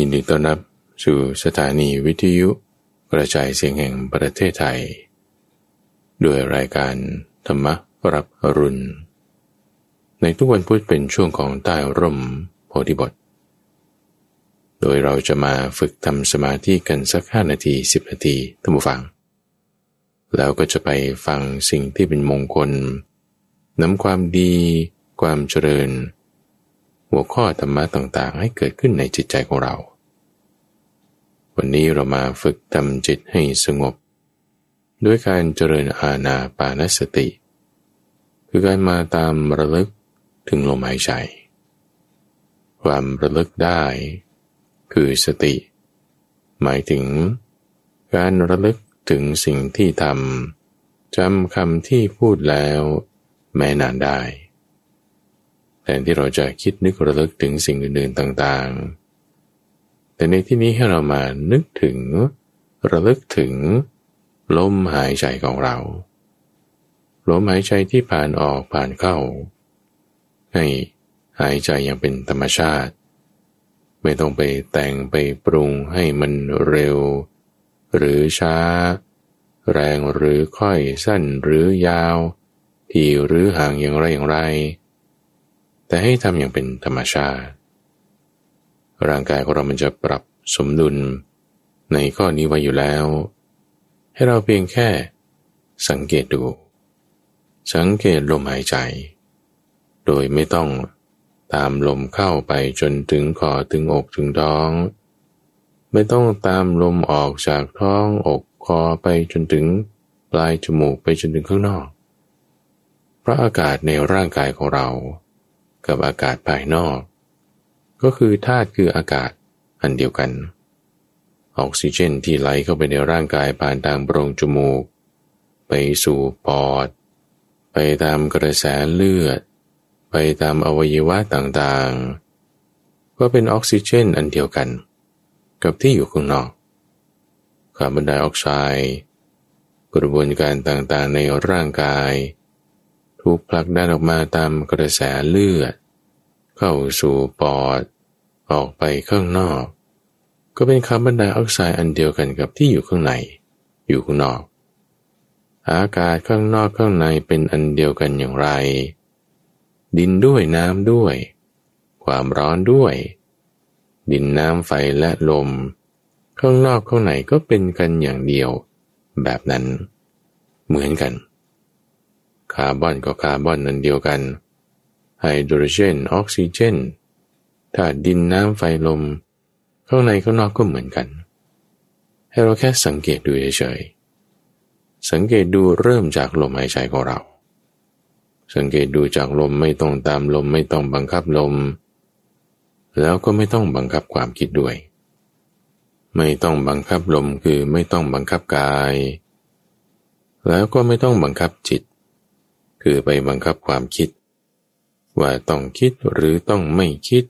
ยินดีต้อนรับสู่สถานีวิทยุกระจายเสียงแห่งประเทศไทย ด้วยรายการธรรมรับอรุณ ในทุกวันพุธเป็นช่วงของใต้ร่มโพธิบท โดยเราจะมาฝึกทำสมาธิกันสักห้านาทีสิบนาทีท่านผู้ฟัง แล้วก็จะไปฟังสิ่งที่เป็นมงคลนำความดี ความเจริญ หัวข้อธรรมะต่างๆ ให้เกิดขึ้นในจิตใจของเรา วันนี้เรามาฝึกทำจิตให้สงบ ด้วยการเจริญอาณาปานสติ คือการมาตามระลึกถึงลมหายใจ ความระลึกได้ คือสติ หมายถึง การระลึกถึงสิ่งที่ทำจำคำที่พูดแล้ว แม้นานได้ ทนที่เราจะคิดนึกระลึกถึงสิ่งอื่นๆต่างๆ แต่ในที่นี้ให้เรามานึกถึง ระลึกถึง ลมหายใจของเรา ลมหายใจที่ผ่านออกผ่านเข้า ให้หายใจอย่างเป็นธรรมชาติ ไม่ต้องไปแต่งไปปรุงให้มันเร็ว หรือช้า แรงหรือค่อยสั้นหรือยาว ที่หรือห่างอย่างไรอย่างไร แต่ให้ทำอย่างเป็นธรรมชาติ ร่างกายของเรามันจะปรับสมดุล ในข้อนี้ไว้อยู่แล้ว ให้เราเพียงแค่ สังเกตดู สังเกตลมหายใจ โดยไม่ต้องตามลมเข้าไปจนถึงคอถึงอกถึงท้อง ไม่ต้องตามลมออกจากท้องอกคอไปจนถึงปลายจมูกไปจนถึงข้างนอกพราะอากาศในร่างกายของเรา กับอากาศภายนอก ก็คือธาตุคืออากาศอันเดียวกัน ออกซิเจนที่ไหลเข้าไปในร่างกายผ่านทางโพรงจมูก ไปสู่ปอด ไปตามกระแสเลือด ไปตามอวัยวะต่างๆ ก็เป็นออกซิเจนอันเดียวกัน กับที่อยู่ข้างนอกคาร์บอนไดออกไซด์กระบวนการต่างๆในร่างกาย ถูกผลักดันออกมาตามกระแสเลือด เข้าสู่ปอด ออกไปข้างนอก ก็เป็นคาร์บอนไดออกไซด์อันเดียวกันกับที่อยู่ข้างใน อยู่ข้างนอก อากาศข้างนอกข้างในเป็นอันเดียวกันอย่างไร ดินด้วยน้ำด้วย ความร้อนด้วย ดินน้ำไฟและลม ข้างนอกข้างในก็เป็นกันอย่างเดียว แบบนั้น เหมือนกัน คาร์บอนก็คาร์บอนนั่นเดียวกันไฮโดรเจนออกซิเจนธาตุดินน้ำไฟลม ข้างในข้างนอกก็เหมือนกัน ให้เราแค่สังเกตดูเฉยๆสังเกตดูเริ่มจากลมหายใจของเรา สังเกตดูจากลมไม่ต้องตามลมไม่ต้องบังคับลม แล้วก็ไม่ต้องบังคับความคิดด้วย ไม่ต้องบังคับลมคือไม่ต้องบังคับกาย แล้วก็ไม่ต้องบังคับจิต คือไปบังคับความคิด ว่าต้องคิดหรือต้องไม่คิด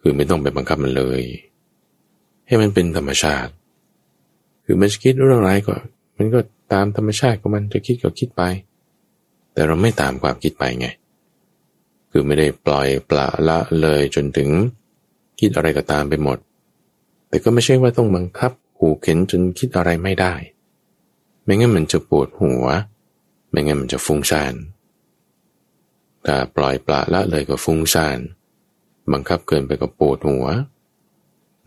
คือไม่ต้องไปบังคับมันเลย ให้มันเป็นธรรมชาติ คือมันจะคิดเรื่องไรก็ มันก็ตามธรรมชาติของมันจะคิดก็คิดไป แต่เราไม่ตามความคิดไปไง คือไม่ได้ปล่อยปละละเลยจนถึง คิดอะไรก็ตามไปหมด แต่ก็ไม่ใช่ว่าต้องบังคับหูเข็นจนคิดอะไรไม่ได้ ไม่งั้นมันจะปวดหัว ไม่งั้นมันจะฟุ้งซ่านถ้าปล่อยปละละเลยก็ฟุ้งซ่านบังคับเกินไปก็ปวดหัว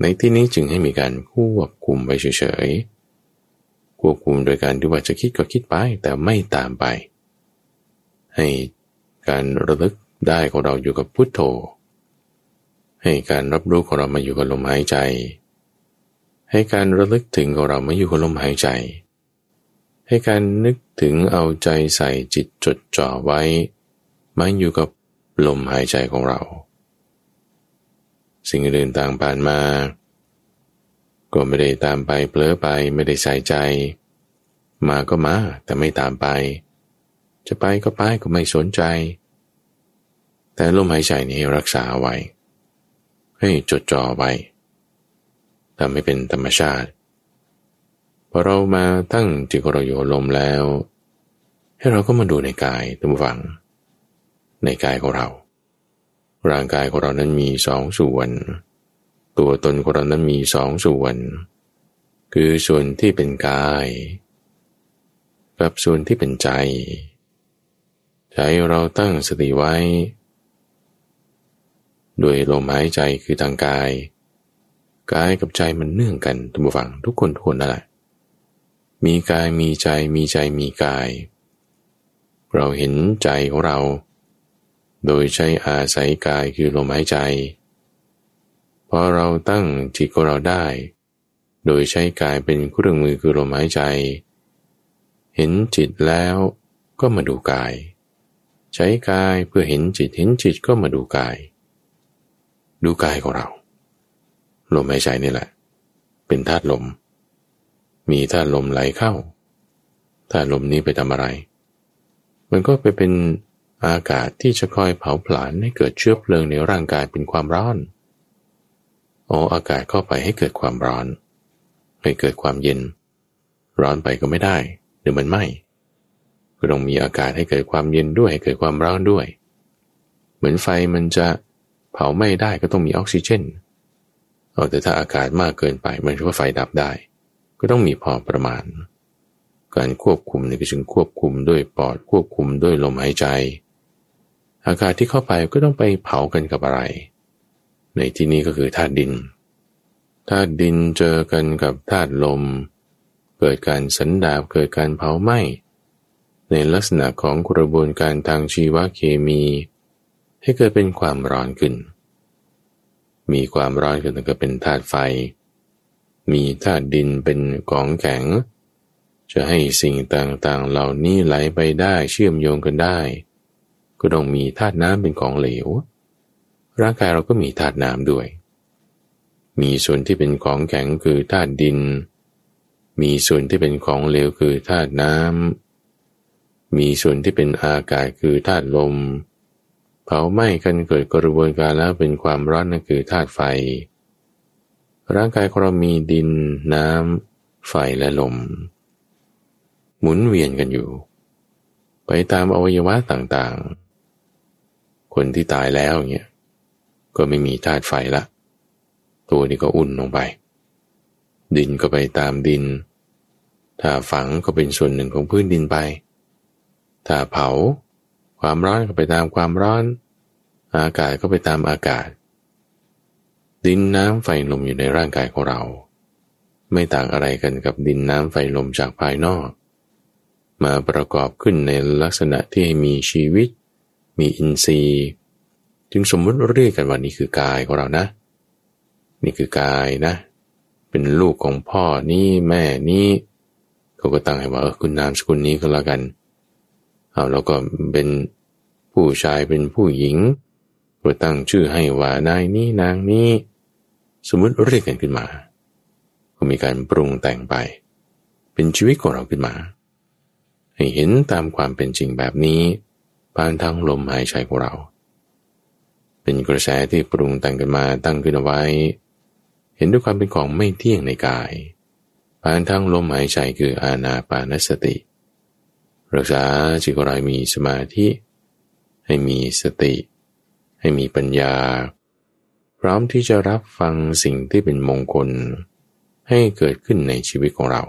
ในที่นี้จึงให้มีการควบคุมไปเฉยๆควบคุมโดยการที่ว่าจะคิดก็คิดไปแต่ไม่ตามไป ให้การระลึกได้ของเราอยู่กับพุทโธ ให้การรับรู้ของเรามาอยู่กับลมหายใจ ให้การระลึกถึงของเรามาอยู่กับลมหายใจใให้การนึกถึงเอาใจใส่จิตจดจ่อไว้มาอยู่กับลมหายใจของเรา สิ่งอื่นต่างผ่านมา ก็ไม่ได้ตามไปเผลอไปไม่ได้ใส่ใจ มาก็มาแต่ไม่ตามไป จะไปก็ไปก็ไม่สนใจ แต่ลมหายใจนี้รักษาไว้ ให้จดจ่อไว้ทำให้เป็นธรรมชาติ อเรามาตั้งจิตเราอยู่ลมแล้ว ให้เราก็มาดูในกายตั้งฝัง ในกายของเรา ร่างกายของเรานั้นมีสองส่วน ตัวตนของเรานั้นมีสองส่วน คือส่วนที่เป็นกาย กับส่วนที่เป็นใจ ใจเราตั้งสติไว้ ด้วยลมหายใจคือทางกายกายกับใจมันเนื่องกันทุกฝังทุกคนทุกคนนั่นแหละ มีกายมีใจมีใจมีกาย เราเห็นใจของเรา โดยใช้อาศัยกายคือลมหายใจพอเราตั้งจิตของเราได้ โดยใช้กายเป็นเครื่องมือคือลมหายใจ เห็นจิตแล้วก็มาดูกาย ใช้กายเพื่อเห็นจิตเห็นจิตก็มาดูกาย ดูกายของเรา ลมหายใจนี่แหละ เป็นธาตุลม มีธาตุลมไหลเข้าธาตุลมนี้ไปทำอะไร มันก็ไปเป็นอากาศที่จะคอยเผาผลาญให้เกิดเชื้อเพลิงในร่างกายเป็นความร้อนเอาอากาศเข้าไปให้เกิดความร้อนให้เกิดความเย็น ร้อนไปก็ไม่ได้เดี๋ยวมันไหม้ก็ต้องมีอากาศให้เกิดความเย็นด้วยให้เกิดความร้อนด้วย เหมือนไฟมันจะเผาไหม้ได้ก็ต้องมีออกซิเจนเอาแต่ถ้าอากาศมากเกินไปมันก็ไฟดับได้ ก็ต้องมีพอประมาณ การควบคุมนี่ก็จึงควบคุมด้วยปอดควบคุมด้วยลมหายใจ อากาศที่เข้าไปก็ต้องไปเผากันกับอะไร ในที่นี้ก็คือธาตุดินธาตุดินเจอกันกับธาตุลม เกิดการสันดาบเกิดการเผาไหม้ในลักษณะของกระบวนการทางชีวเคมี ให้เกิดเป็นความร้อนขึ้น มีความร้อนขึ้นก็เป็นธาตุไฟ มีธาตุดินเป็นของแข็ง จะให้สิ่งต่างๆ เหล่านี้ไหลไปได้เชื่อมโยงกันได้ ก็ต้องมีธาตุน้ำเป็นของเหลว ร่างกายเราก็มีธาตุน้ำด้วย มีส่วนที่เป็นของแข็งคือธาตุดิน มีส่วนที่เป็นของเหลวคือธาตุน้ำ มีส่วนที่เป็นอากาศคือธาตุลม เผาไหม้กันเกิดกระบวนการแล้วเป็นความร้อนนั่นคือธาตุไฟ ร่างกายของเรามีดิน น้ำ ไฟและลม หมุนเวียนกันอยู่ ไปตามอวัยวะต่างๆ คนที่ตายแล้วเนี่ยก็ไม่มีธาตุไฟละ ตัวนี้ก็อุ่นลงไป ดินก็ไปตามดิน ถ้าฝังก็เป็นส่วนหนึ่งของพื้นดินไป ถ้าเผา ความร้อนก็ไปตามความร้อน อากาศก็ไปตามอากาศ ดินน้ำไฟลมอยู่ในร่างกายของเรา ไม่ต่างอะไรกันกับดินน้ำไฟลมจากภายนอก มาประกอบขึ้นในลักษณะที่มีชีวิต มีอินทรีย์ จึงสมมติเรียกกันว่านี่คือกายของเรานะ นี่คือกายนะ เป็นลูกของพ่อนี่แม่นี่เขาก็ตั้งให้ว่าเออคุณนามสกุลนี้ก็แล้วกันเอาแล้วก็เป็นผู้ชายเป็นผู้หญิงก็ตั้งชื่อให้ว่านายนี้นางนี้ สมมติเรียกกันขึ้นมา ก็มีการปรุงแต่งไป เป็นชีวิตของเราขึ้นมา ให้เห็นตามความเป็นจริงแบบนี้ผ่านทางลมหายใจของเรา เป็นกระแสที่ปรุงแต่งกันมาตั้งขึ้นเอาไว้ เห็นด้วยความเป็นของไม่เที่ยงในกายผ่านทั้งลมหายใจคืออาณาปานสติรักษาจิตของเรามีสมาธิ ให้มีสติ ให้มีปัญญา ร้อมที่จะรับฟังสิ่งที่เป็นมงคล ให้เกิดขึ้นในชีวิตของเรา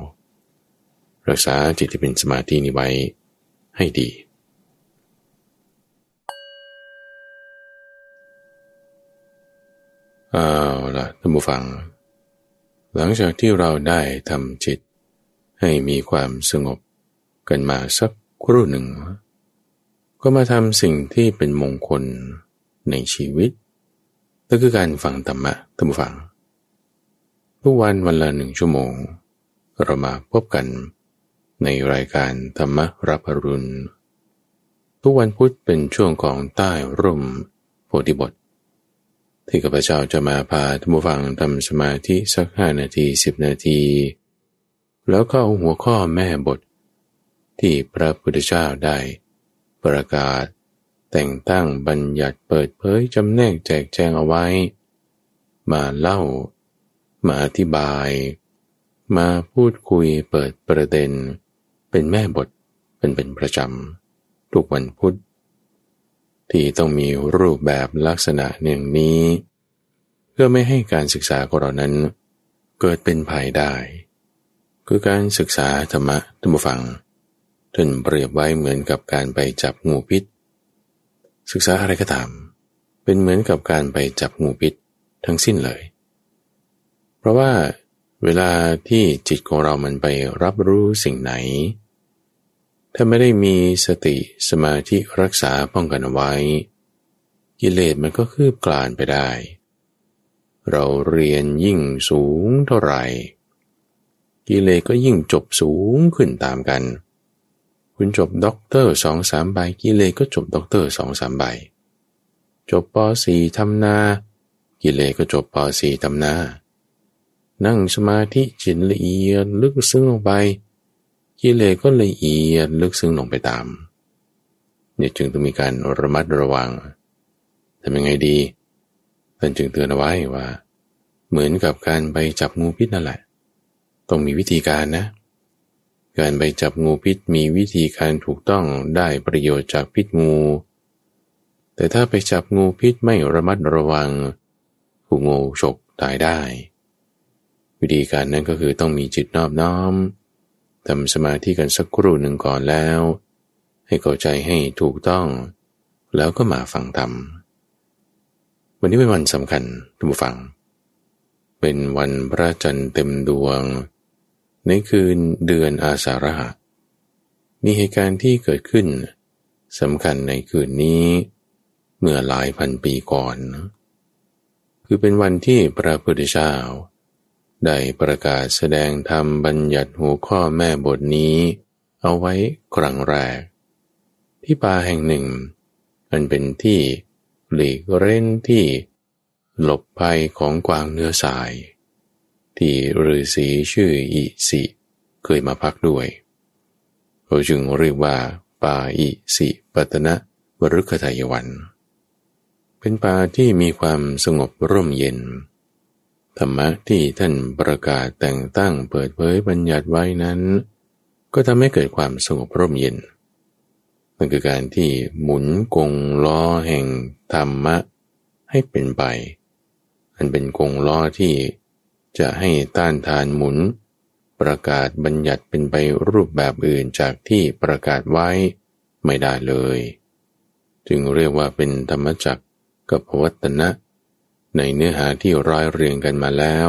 รักษาจิตที่เป็นสมาธินี้ไว้ให้ดี เอาละท่านผู้ฟัง หลังจากที่เราได้ทำจิต ให้มีความสงบกันมาสักครู่หนึ่ง ก็มาทำสิ่งที่เป็นมงคลในชีวิต นั่นคือการฟังธรรมะท่านผู้ฟัง ทุกวันวันละหนึ่งชั่วโมง เรามาพบกันในรายการธรรมรับอรุณ ทุกวันพุธเป็นช่วงของใต้ร่มโพธิบท ที่ข้าพเจ้าจะมาพาท่านผู้ฟังทำสมาธิสักห้านาทีสิบนาที แล้วก็เอาหัวข้อแม่บท ที่พระพุทธเจ้าได้ประกาศ แต่งตั้งบัญญัติเปิดเผยจำแนกแจกแจงเอาไว้ มาเล่า มาอธิบาย มาพูดคุยเปิดประเด็น เป็นแม่บทเป็นเป็นประจำทุกวันพุธที่ต้องมีรูปแบบลักษณะหนึ่งนี้คพื่อไม่ให้การศึกษาของเรานั้น เกิดเป็นภัยได้ คือการศึกษาธรรมะธรรมฟังท่านเปรียบไว้เหมือนกับการไปจับงูพิษ ศึกษาอะไรก็ตาม เป็นเหมือนกับการไปจับงูพิษทั้งสิ้นเลย เพราะว่าเวลาที่จิตของเรามันไปรับรู้สิ่งไหน ถ้าไม่ได้มีสติสมาธิรักษาป้องกันเอาไว้ กิเลสมันก็คืบกลานไปได้ เราเรียนยิ่งสูงเท่าไหร่ กิเลสก็ยิ่งจบสูงขึ้นตามกัน คุณจบด็อกเตอร์สองสามใบกิเลสก็จบด็อกเตอร์สองสามใบ จบปสี่ทำนา กิเลสก็จบปสี่ทำนา นั่งสมาธิจิตละเอียดลึกซึ้งลงไป กิเลสก็ละเอียดลึกซึ้งลงไปตาม เนี่ยจึงต้องมีการระมัดระวังทำยังไงดีท่านจึงเตือนเอาไว้ว่า เหมือนกับการไปจับงูพิษนั่นแหละ ต้องมีวิธีการนะ การไปจับงูพิษมีวิธีการถูกต้องได้ประโยชน์จากพิษงู แต่ถ้าไปจับงูพิษไม่ระมัดระวังผูกงูฉกตายได้ วิธีการนั้นก็คือต้องมีจิตนอบน้อมทำสมาธิกันสักครู่หนึ่งก่อนแล้ว ให้เข้าใจให้ถูกต้อง แล้วก็มาฟังธรรมวันนี้เป็นวันสำคัญทุกฝัง เป็นวันพระจันทร์เต็มดวง ในคืนเดือนอาสาฬหะมีเหตุการณ์ที่เกิดขึ้นสำคัญในคืนนี้ เมื่อหลายพันปีก่อน คือเป็นวันที่พระพุทธเจ้าได้ประกาศแสดงธรรมบัญญัติหัวข้อแม่บทนี้ เอาไว้ครั้งแรก ที่ป่าแห่งหนึ่ง มันเป็นที่หลีกเร้นที่หลบภัยของกวางเนื้อสาย ที่ฤาษีชื่ออิสิเคยมาพักด้วยเขาจึงเรียกว่าป่าอิสิปตนะวรุคทายวัน เป็นป่าที่มีความสงบร่มเย็น ธรรมะที่ท่านประกาศแต่งตั้งเปิดเผยบัญญัติไว้นั้น ก็ทำให้เกิดความสงบร่มเย็นมันคือการที่หมุนกงล้อแห่งธรรมะให้เป็นไปอันเป็นกงล้อที่ จะให้ต้านทานหมุน ประกาศบัญญัติเป็นไปรูปแบบอื่นจากที่ประกาศไว้ไม่ได้เลย จึงเรียกว่าเป็นธรรมจักรกับวัตนะ ในเนื้อหาที่ร้อยเรียงกันมาแล้ว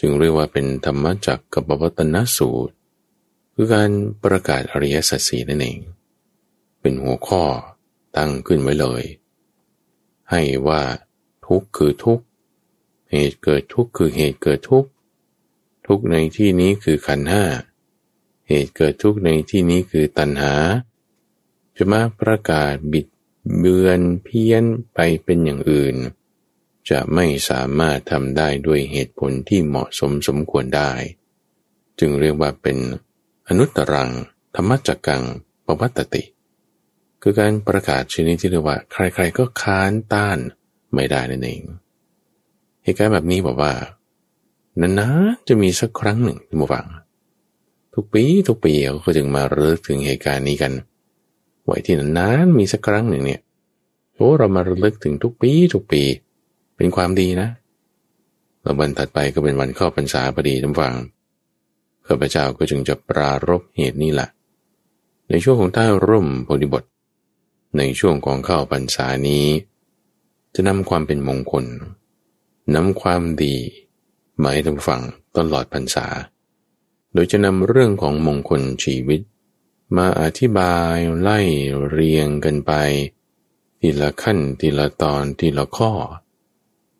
จึงเรียกว่าเป็นธรรมจักรกับวัตนสูตร คือการประกาศอริยสัจสีนั่นเอง เป็นหัวข้อตั้งขึ้นไว้เลย ให้ว่าทุกข์คือทุกข์ เหตุเกิดทุกข์คือเหตุเกิดทุกข์ทุกข์ในที่นี้คือขันห้าเหตุเกิดทุกข์ในที่นี้คือตัณหา จะมาประกาศบิดเบือนเพี้ยนไปเป็นอย่างอื่น จะไม่สามารถทำได้ด้วยเหตุผลที่เหมาะสมสมควรได้ จึงเรียกว่าเป็นอนุตตรัง ธรรมจักกังปวัตติ คือการประกาศชนิดที่เรียกว่า ใครๆก็ค้านต้านไม่ได้นั่นเอง เหตุการณ์แบบนี้บอกว่านานๆจะมีสักครั้งหนึ่งที่มาฟัง ทุกปีทุกปีเขาก็จึงมาเรึกถึงเหตุการณ์นี้กัน ไว้ที่นานๆมีสักครั้งหนึ่งเนี่ยโอ้เรามาระลึกถึงทุกปีทุกปี เป็นความดีนะแล้ววันถัดไปก็เป็นวันเข้าพรรษาพอดีท่านฟังข้าพเจ้าก็จึงจะปรารบเหตุนี้แหละในช่วงของใต้ร่มโพธิบท ในช่วงของเข้าพรรษานี้ จะนำความเป็นมงคล นำความดีมาให้ท่านฟังตลอดพรรษา โดยจะนำเรื่องของมงคลชีวิต มาอธิบายไล่เรียงกันไป ทีละขั้นทีละตอนทีละข้อ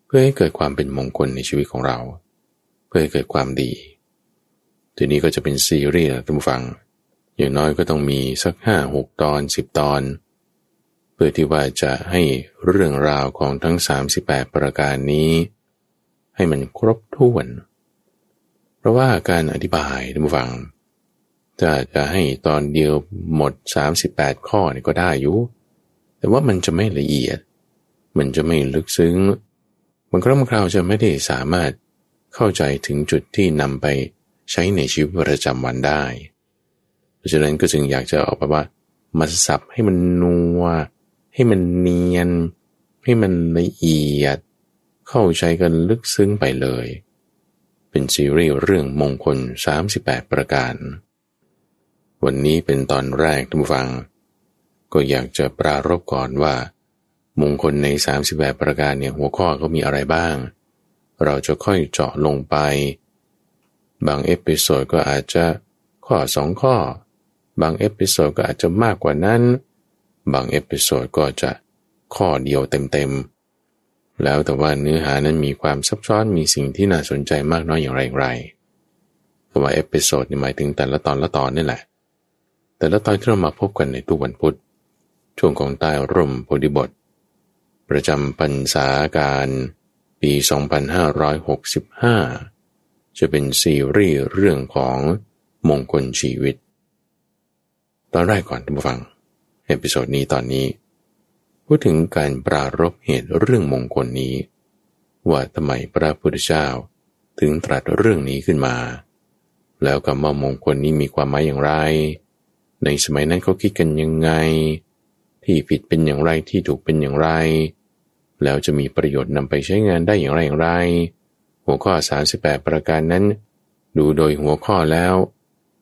เพื่อให้เกิดความเป็นมงคลในชีวิตของเรา เพื่อให้เกิดความดี ทีนี้ก็จะเป็นซีรีส์ท่านฟัง อย่างน้อยก็ต้องมีสักห้าหกตอนสิบตอน เพื่อที่ว่าจะให้เรื่องราวของทั้ง 38 ประการนี้ ให้มันครบถ้วน เพราะว่าการอธิบายท่านผู้ฟังจะจะให้ตอนเดียวหมด 38 ข้อนี่ก็ได้อยู่แต่ว่ามันจะไม่ละเอียด มันจะไม่ลึกซึ้งบางครั้งบางคราวจะไม่ได้สามารถเข้าใจถึงจุดที่นำไปใช้ในชีวิตประจำวันได้ เพราะฉะนั้นก็จึงอยากจะออกมาว่ามาสับให้มันนัวให้มันเนียน ให้มันละเอียด เข้าใจกันลึกซึ้งไปเลย เป็นซีรีส์เรื่องมงคล 38 ประการ วันนี้เป็นตอนแรกท่านผู้ฟัง ก็อยากจะปรารภก่อนว่า มงคลใน 38 ประการเนี่ยหัวข้อก็มีอะไรบ้าง เราจะค่อยเจาะลงไป บาง episode ก็อาจจะข้อสองข้อ บาง episode ก็อาจจะมากกว่านั้น บาง episode ก็จะข้อเดียวเต็มๆ แล้วแต่ว่าเนื้อหานั้นมีความซับซ้อนมีสิ่งที่น่าสนใจมากน้อยอย่างไรไรเพราะว่า episode นี่หมายถึงแต่ละตอนละตอนนี่แหละ แต่ละตอนที่เรามาพบกันในทุกวันพุธ ช่วงของใต้ร่มโพธิบท ประจำพรรษากาลปี 2565 จะเป็นซีรีส์เรื่องของมงคลชีวิต ตอนแรกก่อนท่านผู้ฟัง episode นี้ตอนนี้ พูดถึงการปรารภเหตุเรื่องมงคลนี้ ว่าทำไมพระพุทธเจ้าถึงตรัสเรื่องนี้ขึ้นมา แล้วคำว่ามงคลนี้มีความหมายอย่างไร ในสมัยนั้นเขาคิดกันยังไง ที่ผิดเป็นอย่างไรที่ถูกเป็นอย่างไร แล้วจะมีประโยชน์นำไปใช้งานได้อย่างไรอย่างไร หัวข้อ 38 ประการนั้น ดูโดยหัวข้อแล้ว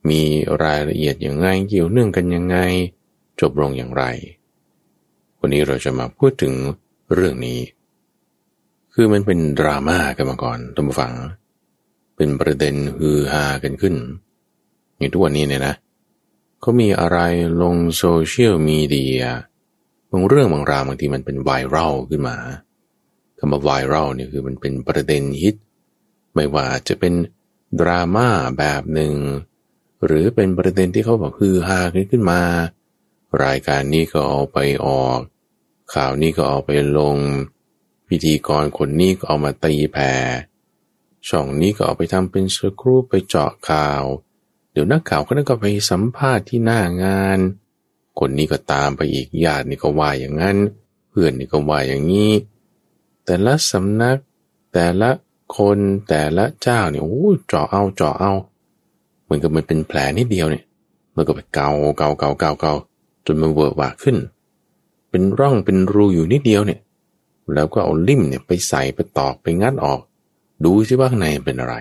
มีรายละเอียดอย่างไงเกี่ยวเนื่องกันยังไง จบลงอย่างไร วันนี้เราจะมาพูดถึงเรื่องนี้ คือมันเป็นดราม่ากันมาก่อนท่านผู้ฟัง เป็นประเด็นฮือฮากันขึ้น อย่างทุกวันนี้เนี่ยนะเขามีอะไรลงโซเชียลมีเดียบางเรื่องบางราวบางทีมันเป็นไวรัลขึ้นมาคำว่าไวรัลเนี่ยคือมันเป็นประเด็นฮิต ไม่ว่าจะเป็นดราม่าแบบหนึ่ง หรือเป็นประเด็นที่เขาบอกฮือฮาขึ้นขึ้นมา รายการนี้ก็เอาไปออก ข่าวนี้ก็เอาไปลง พิธีกรคนนี้ก็เอามาตีแผ่ช่องนี้ก็เอาไปทำเป็นสกรูปไปเจาะข่าว เดี๋ยวนักข่าวก็นั่นก็ไปสัมภาษณ์ที่หน้างาน คนนี้ก็ตามไปอีกญาตินี่ก็ว่าอย่างนั้น เพื่อนนี่ก็ว่าอย่างนี้ แต่ละสำนัก แต่ละคนแต่ละเจ้าเนี่ยโอ้เจาะเอาเจาะเอาเหมือนกับมันเป็นแผลนิดเดียวเนี่ยมันก็ไปเกาเกาเกาเกาเกาจนมันเวอร์วาขึ้น เป็นร่องเป็นรูอยู่นิดเดียวเนี่ย แล้วก็เอาลิ่มเนี่ยไปใส่ไปตอกไปงัดออก ดูสิว่าข้างในเป็นอะไร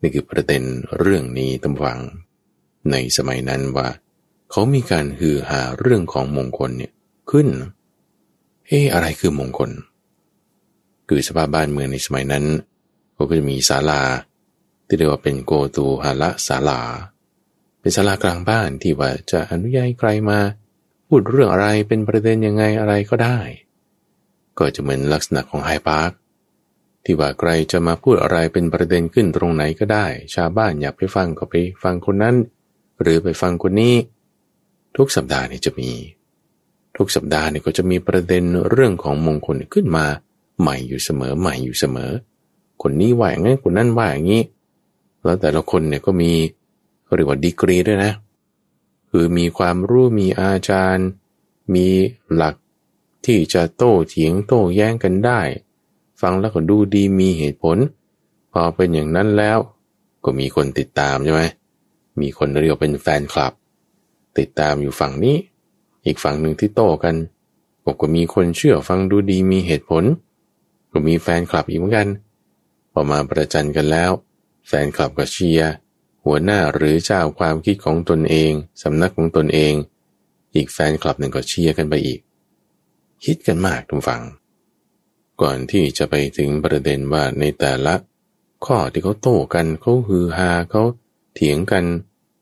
นี่คือประเด็นเรื่องนี้ตำฟัง ในสมัยนั้นว่า เขามีการฮือหาเรื่องของมงคลเนี่ยขึ้นเฮ้อะไรคือมงคล คือสภาพบ้านเมืองในสมัยนั้นเขาก็จะมีศาลา ที่เรียกว่าเป็นโกตูหาละศาลา เป็นศาลากลางบ้านที่ว่าจะอนุญาตใครมา พูดเรื่องอะไรเป็นประเด็นยังไงอะไรก็ได้ ก็จะเหมือนลักษณะของไฮพาร์คที่ว่าใครจะมาพูดอะไรเป็นประเด็นขึ้นตรงไหนก็ได้ ชาวบ้านอยากไปฟังก็ไปฟังคนนั้น หรือไปฟังคนนี้ ทุกสัปดาห์นี่จะมี ทุกสัปดาห์นี่ก็จะมีประเด็นเรื่องของมงคลขึ้นมา ใหม่อยู่เสมอใหม่อยู่เสมอ คนนี้ว่าอย่างนี้นคนนั้นว่าอย่างนี้ แล้วแต่ละคนเนี่ยก็มีเรียกว่าดีกรีด้วยนะ คือมีความรู้มีอาจารย์ มีหลักที่จะโต้เถียงโต้แย้งกันได้ ฟังแล้วก็ดูดีมีเหตุผล พอเป็นอย่างนั้นแล้ว ก็มีคนติดตามใช่ไหมมีคนเรียกเป็นแฟนคลับ ติดตามอยู่ฝั่งนี้ อีกฝั่งหนึ่งที่โต้กันก็มีคนเชื่อฟังดูดีมีเหตุผล ก็มีแฟนคลับอีกเหมือนกัน พอมาประจันกันแล้ว แฟนคลับก็เชียร์ หัวหน้าหรือเจ้าความคิดของตนเอง สำนักของตนเอง อีกแฟนคลับหนึ่งก็เชียร์กันไปอีก คิดกันมากทุกฝัง ก่อนที่จะไปถึงประเด็นว่าในแต่ละ ข้อที่เขาโต้กันเขาฮือฮาเขาเถียงกัน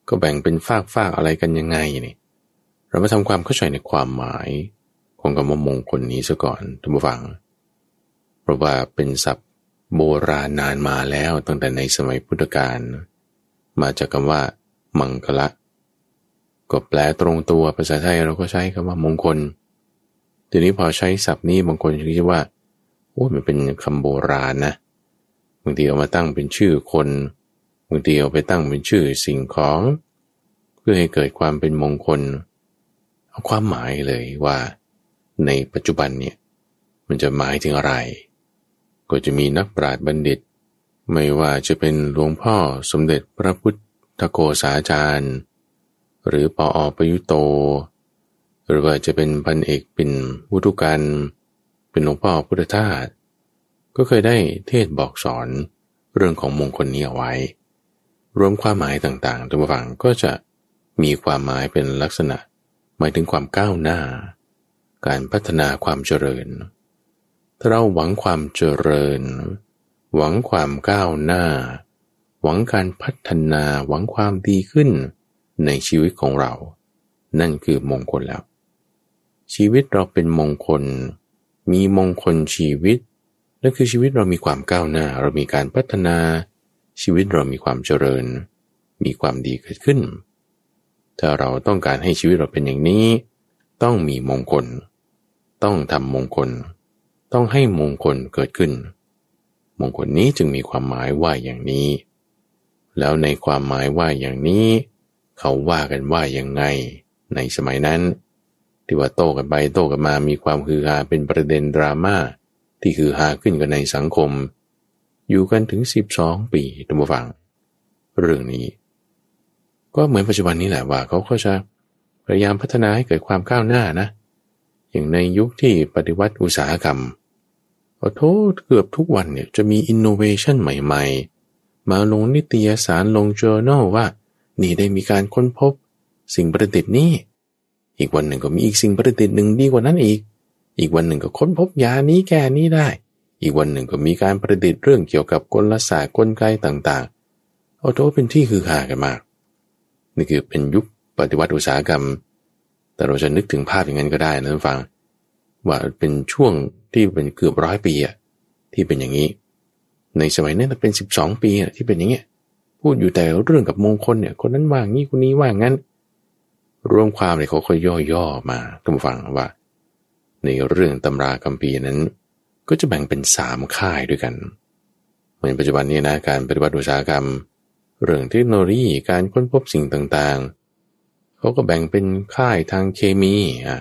ก็แบ่งเป็นฝากฝากอะไรกันยังไงนี่เรามาทำความเข้าใจในความหมายของคำว่ามงคลนี้ซะก่อนทุกฝัง เพราะว่าเป็นศัพท์โบราณนานมาแล้วตั้งแต่ในสมัยพุทธกาล มาจากคำว่า มังคละ ก็แปลตรงตัวภาษาไทยเราก็ใช้คำว่ามงคลทีนี้พอใช้ศัพท์นี้บางคนคิดว่าโอ้มันเป็นคำโบราณนะบางทีเอามาตั้งเป็นชื่อคนบางทีเอาไปตั้งเป็นชื่อสิ่งของ เพื่อให้เกิดความเป็นมงคล เอาความหมายเลยว่า ในปัจจุบันเนี่ยมันจะหมายถึงอะไร ก็จะมีนักปราชญ์บัณฑิต ไม่ว่าจะเป็นหลวงพ่อสมเด็จพระพุทธโกษาจารย์ หรือปออประยุโต หรือว่าจะเป็นพันเอกปิ่นวุตุกัน เป็นหลวงพ่อพุทธทาสก็เคยได้เทศบอกสอนเรื่องของมงคลนี้เอาไว้ รวมความหมายต่างๆท่านผู้ฟังก็จะมีความหมายเป็นลักษณะ หมายถึงความก้าวหน้า การพัฒนาความเจริญ ถ้าเราหวังความเจริญ หวังความก้าวหน้า หวังการพัฒนาหวังความดีขึ้นในชีวิตของเรา นั่นคือมงคลแล้ว ชีวิตเราเป็นมงคล มีมงคลชีวิตนั่นคือชีวิตเรามีความก้าวหน้า เรามีการพัฒนา ชีวิตเรามีความเจริญ มีความดีเกิดขึ้น ถ้าเราต้องการให้ชีวิตเราเป็นอย่างนี้ ต้องมีมงคล ต้องทำมงคล ต้องให้มงคลเกิดขึ้น มงคลนี้จึงมีความหมายว่าอย่างนี้ แล้วในความหมายว่าอย่างนี้ เขาว่ากันว่ายังไง ในสมัยนั้น ที่ว่าโต้กันไปโต้กันมามีความคือฮาเป็นประเด็นดราม่าที่คือหาขึ้นกันในสังคม อยู่กันถึง 12 ปีทุกฝัง เรื่องนี้ ก็เหมือนปัจจุบันนี้แหละว่าเขาก็จะพยายามพัฒนาให้เกิดความก้าวหน้านะ อย่างในยุคที่ปฏิวัติอุตสาหกรรม ขอโทษเกือบทุกวันเนี่ยจะมีอินโนเวชันใหม่ๆ มาลงนิตยสารลง journal ว่า นี่ได้มีการค้นพบ สิ่งประดิษฐ์นี้ อีกวันหนึ่งก็มีอีกสิ่งประดิษฐ์หนึ่งดีกว่านั้นอีก อีกวันหนึ่งก็ค้นพบยานี้แก้นี้ได้ อีกวันหนึ่งก็มีการประดิษฐ์เรื่องเกี่ยวกับกลศาสตร์กลไกต่างๆเอาโตเป็นที่คือหากันมาก นี่คือเป็นยุคปฏิวัติอุตสาหกรรม แต่เราจะนึกถึงภาพอย่างนั้นก็ได้นะท่านฟังว่าเป็นช่วง ที่เป็นเกือบร้อยปีอะที่เป็นอย่างนี้ ในสมัยนั้นเป็น12ปีที่เป็นอย่างเงี้ยพูดอยู่แต่เรื่องกับมงคลเนี่ยคนนั้นว่างี้คนนี้ว่างั้น รวมความเลยเขาค่อยย่อๆมาท่านฟังว่า ในเรื่องตำราคัมภีร์นั้น ก็จะแบ่งเป็นสามค่ายด้วยกัน เหมือนปัจจุบันนี้นะการปฏิบัติอุตสาหกรรม เรื่องเทคโนโลยีการค้นพบสิ่งต่างๆเขาก็แบ่งเป็นค่ายทางเคมีอะ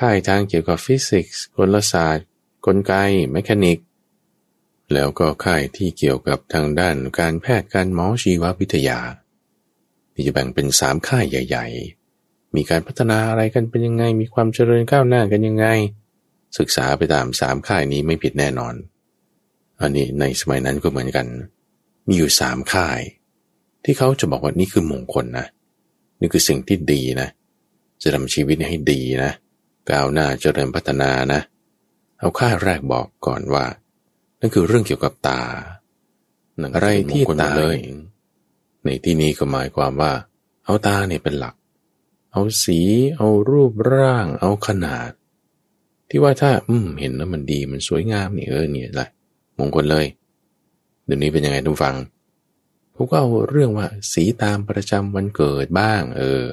ค่ายทางเกี่ยวกับฟิสิกส์กลศาสตร์ กลไกแมชานิก แล้วก็ค่ายที่เกี่ยวกับทางด้านการแพทย์การหมอชีววิทยา ที่จะแบ่งเป็นสามค่ายใหญ่ ๆ มีการพัฒนาอะไรกันเป็นยังไง มีความเจริญก้าวหน้ากันยังไง ศึกษาไปตามสามค่ายนี้ไม่ผิดแน่นอน อันนี้ในสมัยนั้นก็เหมือนกัน มีอยู่สามค่าย ที่เขาจะบอกว่านี่คือมงคลนะ นี่คือสิ่งที่ดีนะ จะทำชีวิตให้ดีนะ ก้าวหน้าเจริญพัฒนานะ เอาค่าแรกบอกก่อนว่า นั่นคือเรื่องเกี่ยวกับตาอะไรที่ตาเลย ในที่นี้ก็หมายความว่า เอาตาเนี่ยเป็นหลัก เอาสี เอารูปร่าง เอาขนาด ที่ว่าถ้า อืม เห็นแล้วมันดีมันสวยงามนี่เออเนี่ยแหละมงคลเลยเดี๋ยวนี้เป็นยังไงทุกฟังผมก็เอาเรื่องว่าสีตามประจำวันเกิดบ้าง เออ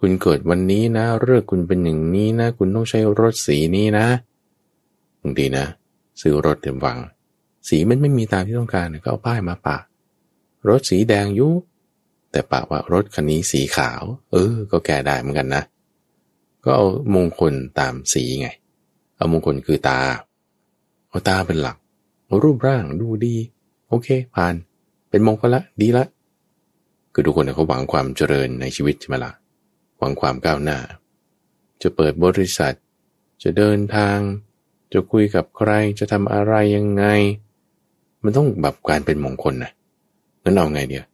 คุณเกิดวันนี้นะเรื่องคุณเป็นอย่างนี้นะ คุณต้องใช้รถสีนี้นะบางทีนะ ซื้อรถเต็มวัง สีมันไม่มีตามที่ต้องการก็เอาป้ายมาปะรถสีแดงยุ แต่ปะว่ารถคันนี้สีขาว เออ ก็แก้ได้เหมือนกันนะ ก็เอามงคลตามสีไง เอามงคลคือตา เอาตาเป็นหลักเอารูปร่างดูดี โอเค ผ่าน เป็นมงคลละ ดีละ คือทุกคนเขาหวังความเจริญในชีวิตใช่ไหมละ่ะ หวังความก้าวหน้า จะเปิดบริษัท จะเดินทาง จะคุยกับใครจะทำอะไรยังไง มันต้องแบบการเป็นมงคลนะงั้นเอาไงเดียว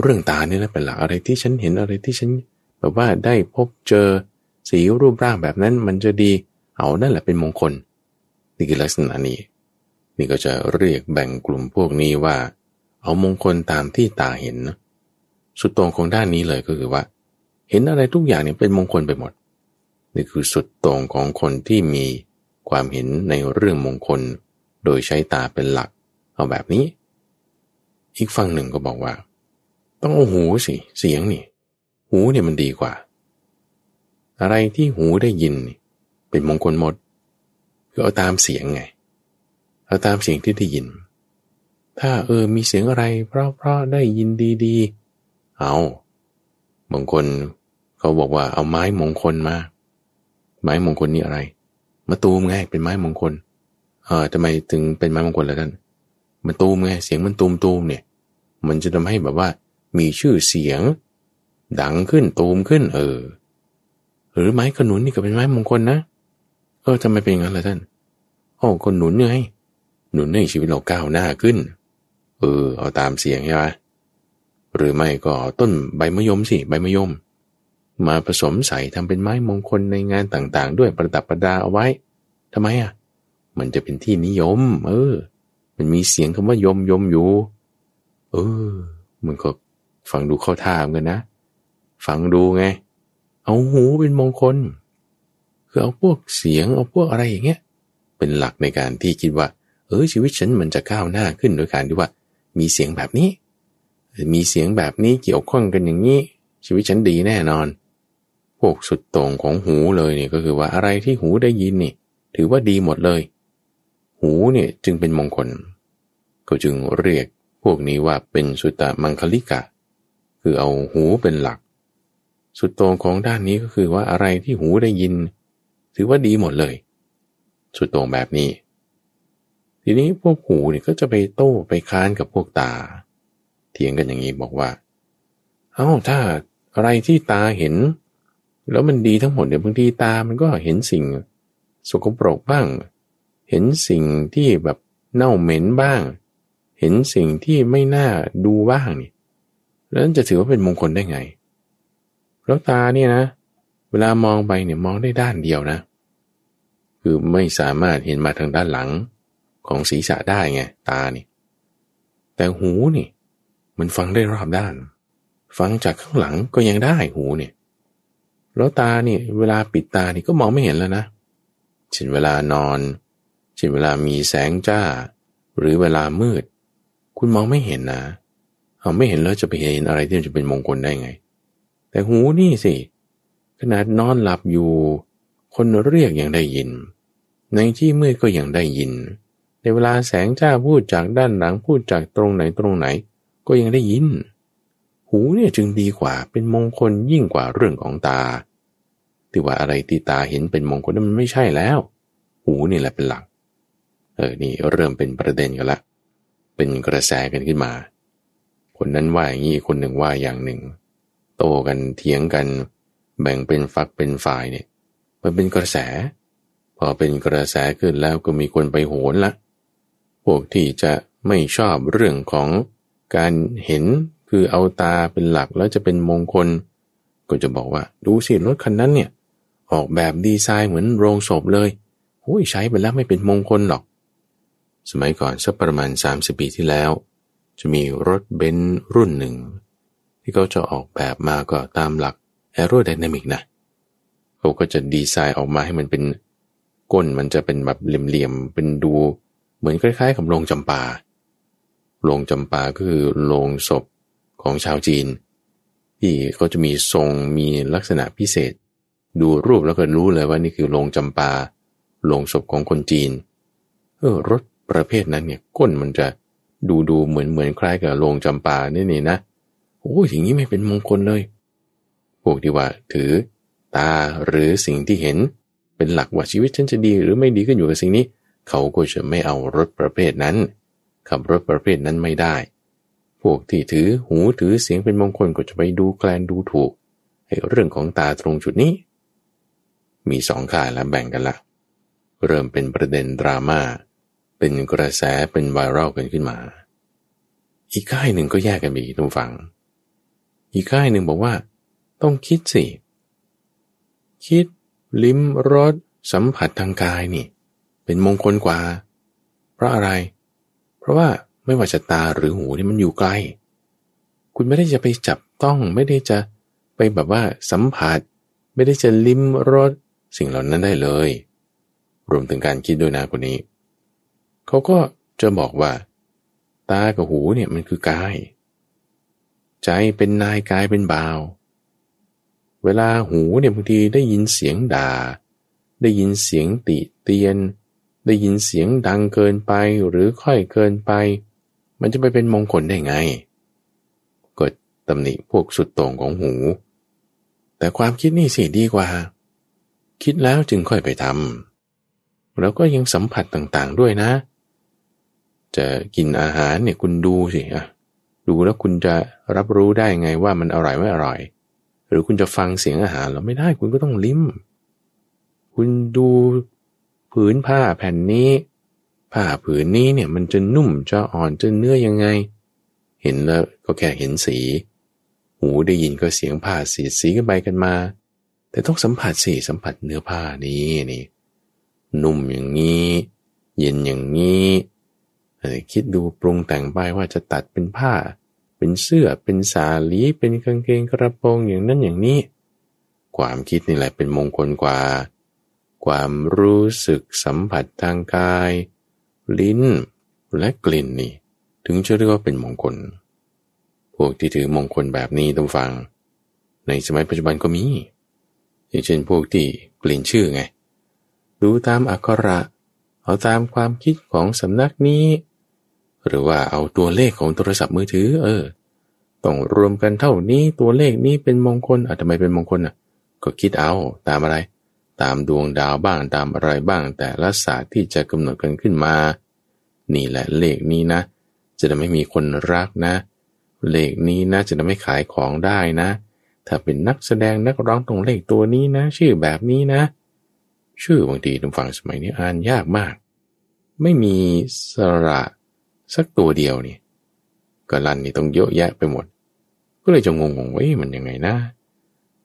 เรื่องตาเนี่ยนะเป็นหลักอะไรที่ฉันเห็นอะไรที่ฉันแบบว่าได้พบเจอสีรูปร่างแบบนั้นมันจะดี เอานั่นแหละเป็นมงคล นี่คือลักษณะนี้ นี่ก็จะเรียกแบ่งกลุ่มพวกนี้ว่า เอามงคลตามที่ตาเห็น สุดตรงของด้านนี้เลยก็คือว่า เห็นอะไรทุกอย่างเนี่ยเป็นมงคลไปหมด นี่คือสุดตรงของคนที่มีความเห็นในเรื่องมงคล โดยใช้ตาเป็นหลัก เอาแบบนี้ อีกฝั่งหนึ่งก็บอกว่า ต้องเอาหูสิเสียงนี่ หูเนี่ยมันดีกว่า อะไรที่หูได้ยิน เป็นมงคลหมดคือเอาตามเสียงไง เอาตามเสียงที่ได้ยิน ถ้าเออมีเสียงอะไร เพราะเพราะได้ยินดีๆ เอา บางคนเขาบอกว่าเอาไม้มงคลมา ไม้มงคลนี่อะไรมาตูมไงเป็นไม้มงคล เออทำไมถึงเป็นไม้มงคลแล้วท่านมาตูมไงเสียงมันตูมตูมเนี่ย มันจะทำให้แบบว่า มีชื่อเสียง ดังขึ้นตูมขึ้น เออ หรือไม้ขนุนนี่ก็เป็นไม้มงคลนะเออทำไมเป็นงั้นล่ะท่านโอ้คนหนุนไงหนุนให้ชีวิตเราก้าวหน้าขึ้น เออ เอาตามเสียงใช่ไหม หรือไม่ก็ต้นใบมะยมสิใบมะยม มาผสมใส่ทำเป็นไม้มงคลในงานต่างๆ ด้วยประดับประดาเอาไว้ทำไมอะ มันจะเป็นที่นิยม เออ มันมีเสียงคำว่ายมยมอยู่ เออ มันก็ฟังดูเข้าท่าเหมือนกันนะ ฟังดูไง เอาหูเป็นมงคล คือเอาพวกเสียงเอาพวกอะไรอย่างเงี้ย เป็นหลักในการที่คิดว่า เออชีวิตฉันมันจะก้าวหน้าขึ้นโดยการที่ว่า มีเสียงแบบนี้ มีเสียงแบบนี้เกี่ยวข้องกันอย่างนี้ ชีวิตฉันดีแน่นอน พวกสุดตรงของหูเลยเนี่ยก็คือว่าอะไรที่หูได้ยินนี่ถือว่าดีหมดเลย หูเนี่ยจึงเป็นมงคล ก็จึงเรียกพวกนี้ว่าเป็นสุตตมังคลิกะ คือเอาหูเป็นหลัก สุดตรงของด้านนี้ก็คือว่าอะไรที่หูได้ยิน ถือว่าดีหมดเลย สุดตรงแบบนี้ ทีนี้พวกหูเนี่ยก็จะไปโต้ไปค้านกับพวกตา เถียงกันอย่างนี้บอกว่า เอา้าถ้าอะไรที่ตาเห็น แล้วมันดีทั้งหมดเนี่ยบางทีตามันก็เห็นสิ่งสกปรกบ้าง เห็นสิ่งที่แบบเน่าเหม็นบ้าง เห็นสิ่งที่ไม่น่าดูบ้างนี่แล้วจะถือว่าเป็นมงคลได้ไง แล้วตาเนี่ยนะ เวลามองไปเนี่ยมองได้ด้านเดียวนะ คือไม่สามารถเห็นมาทางด้านหลังของศีรษะได้ไงตานี่ แต่หูนี่ มันฟังได้รอบด้าน ฟังจากข้างหลังก็ยังได้หูเนี่ยแล้วตาเนี่ยเวลาปิดตานี่ก็มองไม่เห็นแล้วนะเช่นเวลานอนเช่นเวลามีแสงจ้า หรือเวลามืด คุณมองไม่เห็นนะเอาไม่เห็นแล้วจะไปเห็นอะไรที่จะเป็นมงคลได้ไง แต่หูนี่สิขนาดนอนหลับอยู่ คนเรียกยังได้ยิน ในที่มืดก็ยังได้ยิน ในเวลาแสงจ้าพูดจากด้านหลังพูดจากตรงไหนตรงไหน ก็ยังได้ยิน หูเนี่ยจึงดีกว่าเป็นมงคลยิ่งกว่าเรื่องของตาที่ว่าอะไรที่ตาเห็นเป็นมงคลนั้นมันไม่ใช่แล้ว หูนี่แหละเป็นหลัก เออนี่เริ่มเป็นประเด็นกันละ เป็นกระแสกันขึ้นมา คนนั้นว่าอย่างนี้คนหนึ่งว่าอย่างหนึ่ง โตกันเถียงกัน แบ่งเป็นฝักเป็นฝ่ายเนี่ยมันเป็นกระแส พอเป็นกระแสขึ้นแล้วก็มีคนไปโหนละพวกที่จะไม่ชอบเรื่องของ การเห็นคือเอาตาเป็นหลักแล้วจะเป็นมงคล ก็จะบอกว่า ดูสิรถคันนั้นเนี่ย ออกแบบดีไซน์เหมือนโรงศพเลยโอ้ยใช้ไปแล้วไม่เป็นมงคลหรอก สมัยก่อนสักประมาณ 30 ปีที่แล้ว จะมีรถเบนซ์รุ่นหนึ่ง ที่เขาจะออกแบบมาก็ตามหลักแอโรไดนามิกนะเขาก็จะดีไซน์ออกมาให้มันเป็นก้นมันจะเป็นแบบเหลี่ยมๆเป็นดู เหมือนคล้ายๆกับโรงจำปา โรงจำปาก็คือโรงศพของชาวจีน ที่เขาจะมีทรงมีลักษณะพิเศษ ดูรูปแล้วก็รู้เลยว่านี่คือโรงจำปาโรงศพของคนจีนเออรถประเภทนั้นเนี่ยก้นมันจะดูดูเหมือนเหมือนคล้ายกับโลงจำปาเนี่นี่นะโอ้อย่างนี้ไม่เป็นมงคลเลยพวกที่ว่าถือตาหรือสิ่งที่เห็นเป็นหลักว่าชีวิตฉันจะดีหรือไม่ดีขึ้นอยู่กับสิ่งนี้ เขาก็จะไม่เอารถประเภทนั้น ขับรถประเภทนั้นไม่ได้ พวกที่ถือหูถือเสียงเป็นมงคลก็จะไปดูแกลนดูถูกให้เรื่องของตาตรงจุดนี้ มีสองข่ายแล้วแบ่งกันละ เริ่มเป็นประเด็นดราม่าเป็นกระแสเป็นไวรัลกันขึ้นมา อีกค่ายหนึ่งก็แยกกันไปอีกทุกฝัง อีกค่ายหนึ่งบอกว่า ต้องคิดสิ คิดลิ้มรสสัมผัสทางกายนี่ เป็นมงคลกว่า เพราะอะไรเพราะว่าไม่ว่าจะตาหรือหูนี่มันอยู่ไกล คุณไม่ได้จะไปจับต้องไม่ได้จะไปแบบว่าสัมผัส ไม่ได้จะลิ้มรสสิ่งเหล่านั้นได้เลย รวมถึงการคิดด้วยนะคนนี้ เขาก็จะบอกว่า ตากับหูเนี่ยมันคือกาย ใจเป็นนายกายเป็นบ่าว เวลาหูเนี่ยบางทีได้ยินเสียงด่า ได้ยินเสียงติเตียน ได้ยินเสียงดังเกินไปหรือค่อยเกินไป มันจะไปเป็นมงคลได้ไงก็ตำหนิพวกสุดโต่งของหู แต่ความคิดนี่สิดีกว่า คิดแล้วจึงค่อยไปทำแล้วก็ยังสัมผัสต่างๆด้วยนะ จะกินอาหารเนี่ยคุณดูสิอะดูแล้วคุณจะรับรู้ได้ไงว่ามันอร่อยไม่อร่อย หรือคุณจะฟังเสียงอาหารเราไม่ได้คุณก็ต้องลิ้ม คุณดู ผืนผ้าแผ่นนี้ ผ้าผืนนี้เนี่ยมันจะนุ่มจะอ่อนจะเนื้อยังไง เห็นแล้วก็แค่เห็นสี หูได้ยินก็เสียงผ้าสีสีกันไปกันมา แต่ต้องสัมผัสสีสัมผัสเนื้อผ้านี้นี่ นุ่มอย่างนี้ เย็นอย่างนี้คิดดูปรุงแต่งไปว่าจะตัดเป็นผ้า เป็นเสื้อเป็นสาลีเป็นกางเกงกระโปรงอย่างนั้นอย่างนี้ ความคิดนี่แหละเป็นมงคลกว่า ความรู้สึกสัมผัสทางกาย ลิ้นและกลิ่นนี่ ถึงจะเรียกว่าเป็นมงคล พวกที่ถือมงคลแบบนี้ต้องฟัง ในสมัยปัจจุบันก็มี อย่างเช่นพวกที่กลิ่นชื่อไง ดูตามอักขระ เอาตามความคิดของสำนักนี้ หรือว่าเอาตัวเลขของโทรศัพท์มือถือ เออ ต้องรวมกันเท่านี้ตัวเลขนี้เป็นมงคลอะทำไมเป็นมงคลอะ ก็คิดเอาตามอะไร ตามดวงดาวบ้างตามอะไรบ้างแต่ละศาสตร์ที่จะกำหนดกันขึ้นมา นี่แหละเลขนี้นะ จะได้ไม่มีคนรักนะ เลขนี้นะจะได้ไม่ขายของได้นะ ถ้าเป็นนักแสดงนักร้องตรงเลขตัวนี้นะ ชื่อแบบนี้นะ ชื่อบางทีทุกฝั่งสมัยนี้อ่านยากมาก ไม่มีสระสักตัวเดียวนี่ก็ลันนี่ต้องเยอะแยะไปหมด ก็เลยจะงงๆว่ามันยังไงนะ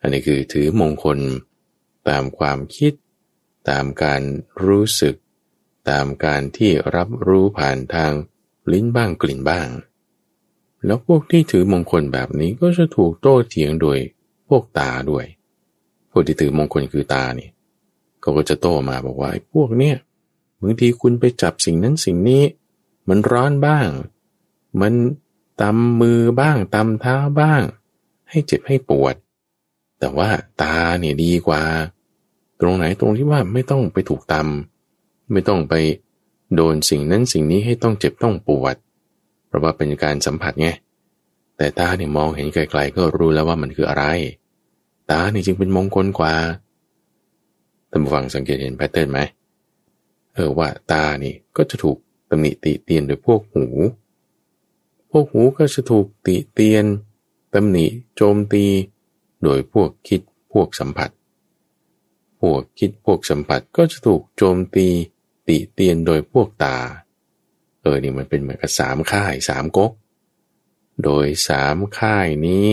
อันนี้คือถือมงคล ตามความคิด ตามการรู้สึก ตามการที่รับรู้ผ่านทางลิ้นบ้างกลิ่นบ้าง แล้วพวกที่ถือมงคลแบบนี้ก็จะถูกโต้เถียงโดยพวกตาด้วย พวกที่ถือมงคลคือตานี่เขาก็จะโต้มาบอกว่าไอ้พวกเนี้ยบางทีคุณไปจับสิ่งนั้นสิ่งนี้ มันร้อนบ้าง มันตำมือบ้างตำเท้าบ้าง ให้เจ็บให้ปวด แต่ว่าตาเนี่ยดีกว่า ตรงไหนตรงที่ว่าไม่ต้องไปถูกตำไม่ต้องไปโดนสิ่งนั้นสิ่งนี้ให้ต้องเจ็บต้องปวด เพราะว่าเป็นการสัมผัสไงแต่ตาเนี่ยมองเห็นไกลๆก็รู้แล้วว่ามันคืออะไร ตาเนี่ยจึงเป็นมงคลกว่าท่านผู้ฟังสังเกตเห็นแพทเทิร์นไหมเออว่าตานี่ก็จะถูกตำหนิติเตียนโดยพวกหู พวกหูก็จะถูกติเตียนตำหนิโจมตี โดยพวกคิดพวกสัมผัส พวกคิดพวกสัมผัสก็จะถูกโจมตีติเตียนโดยพวกตา เออนี่มันเป็นเหมือนกับสามค่ายสามก๊ก โดยสามค่ายนี้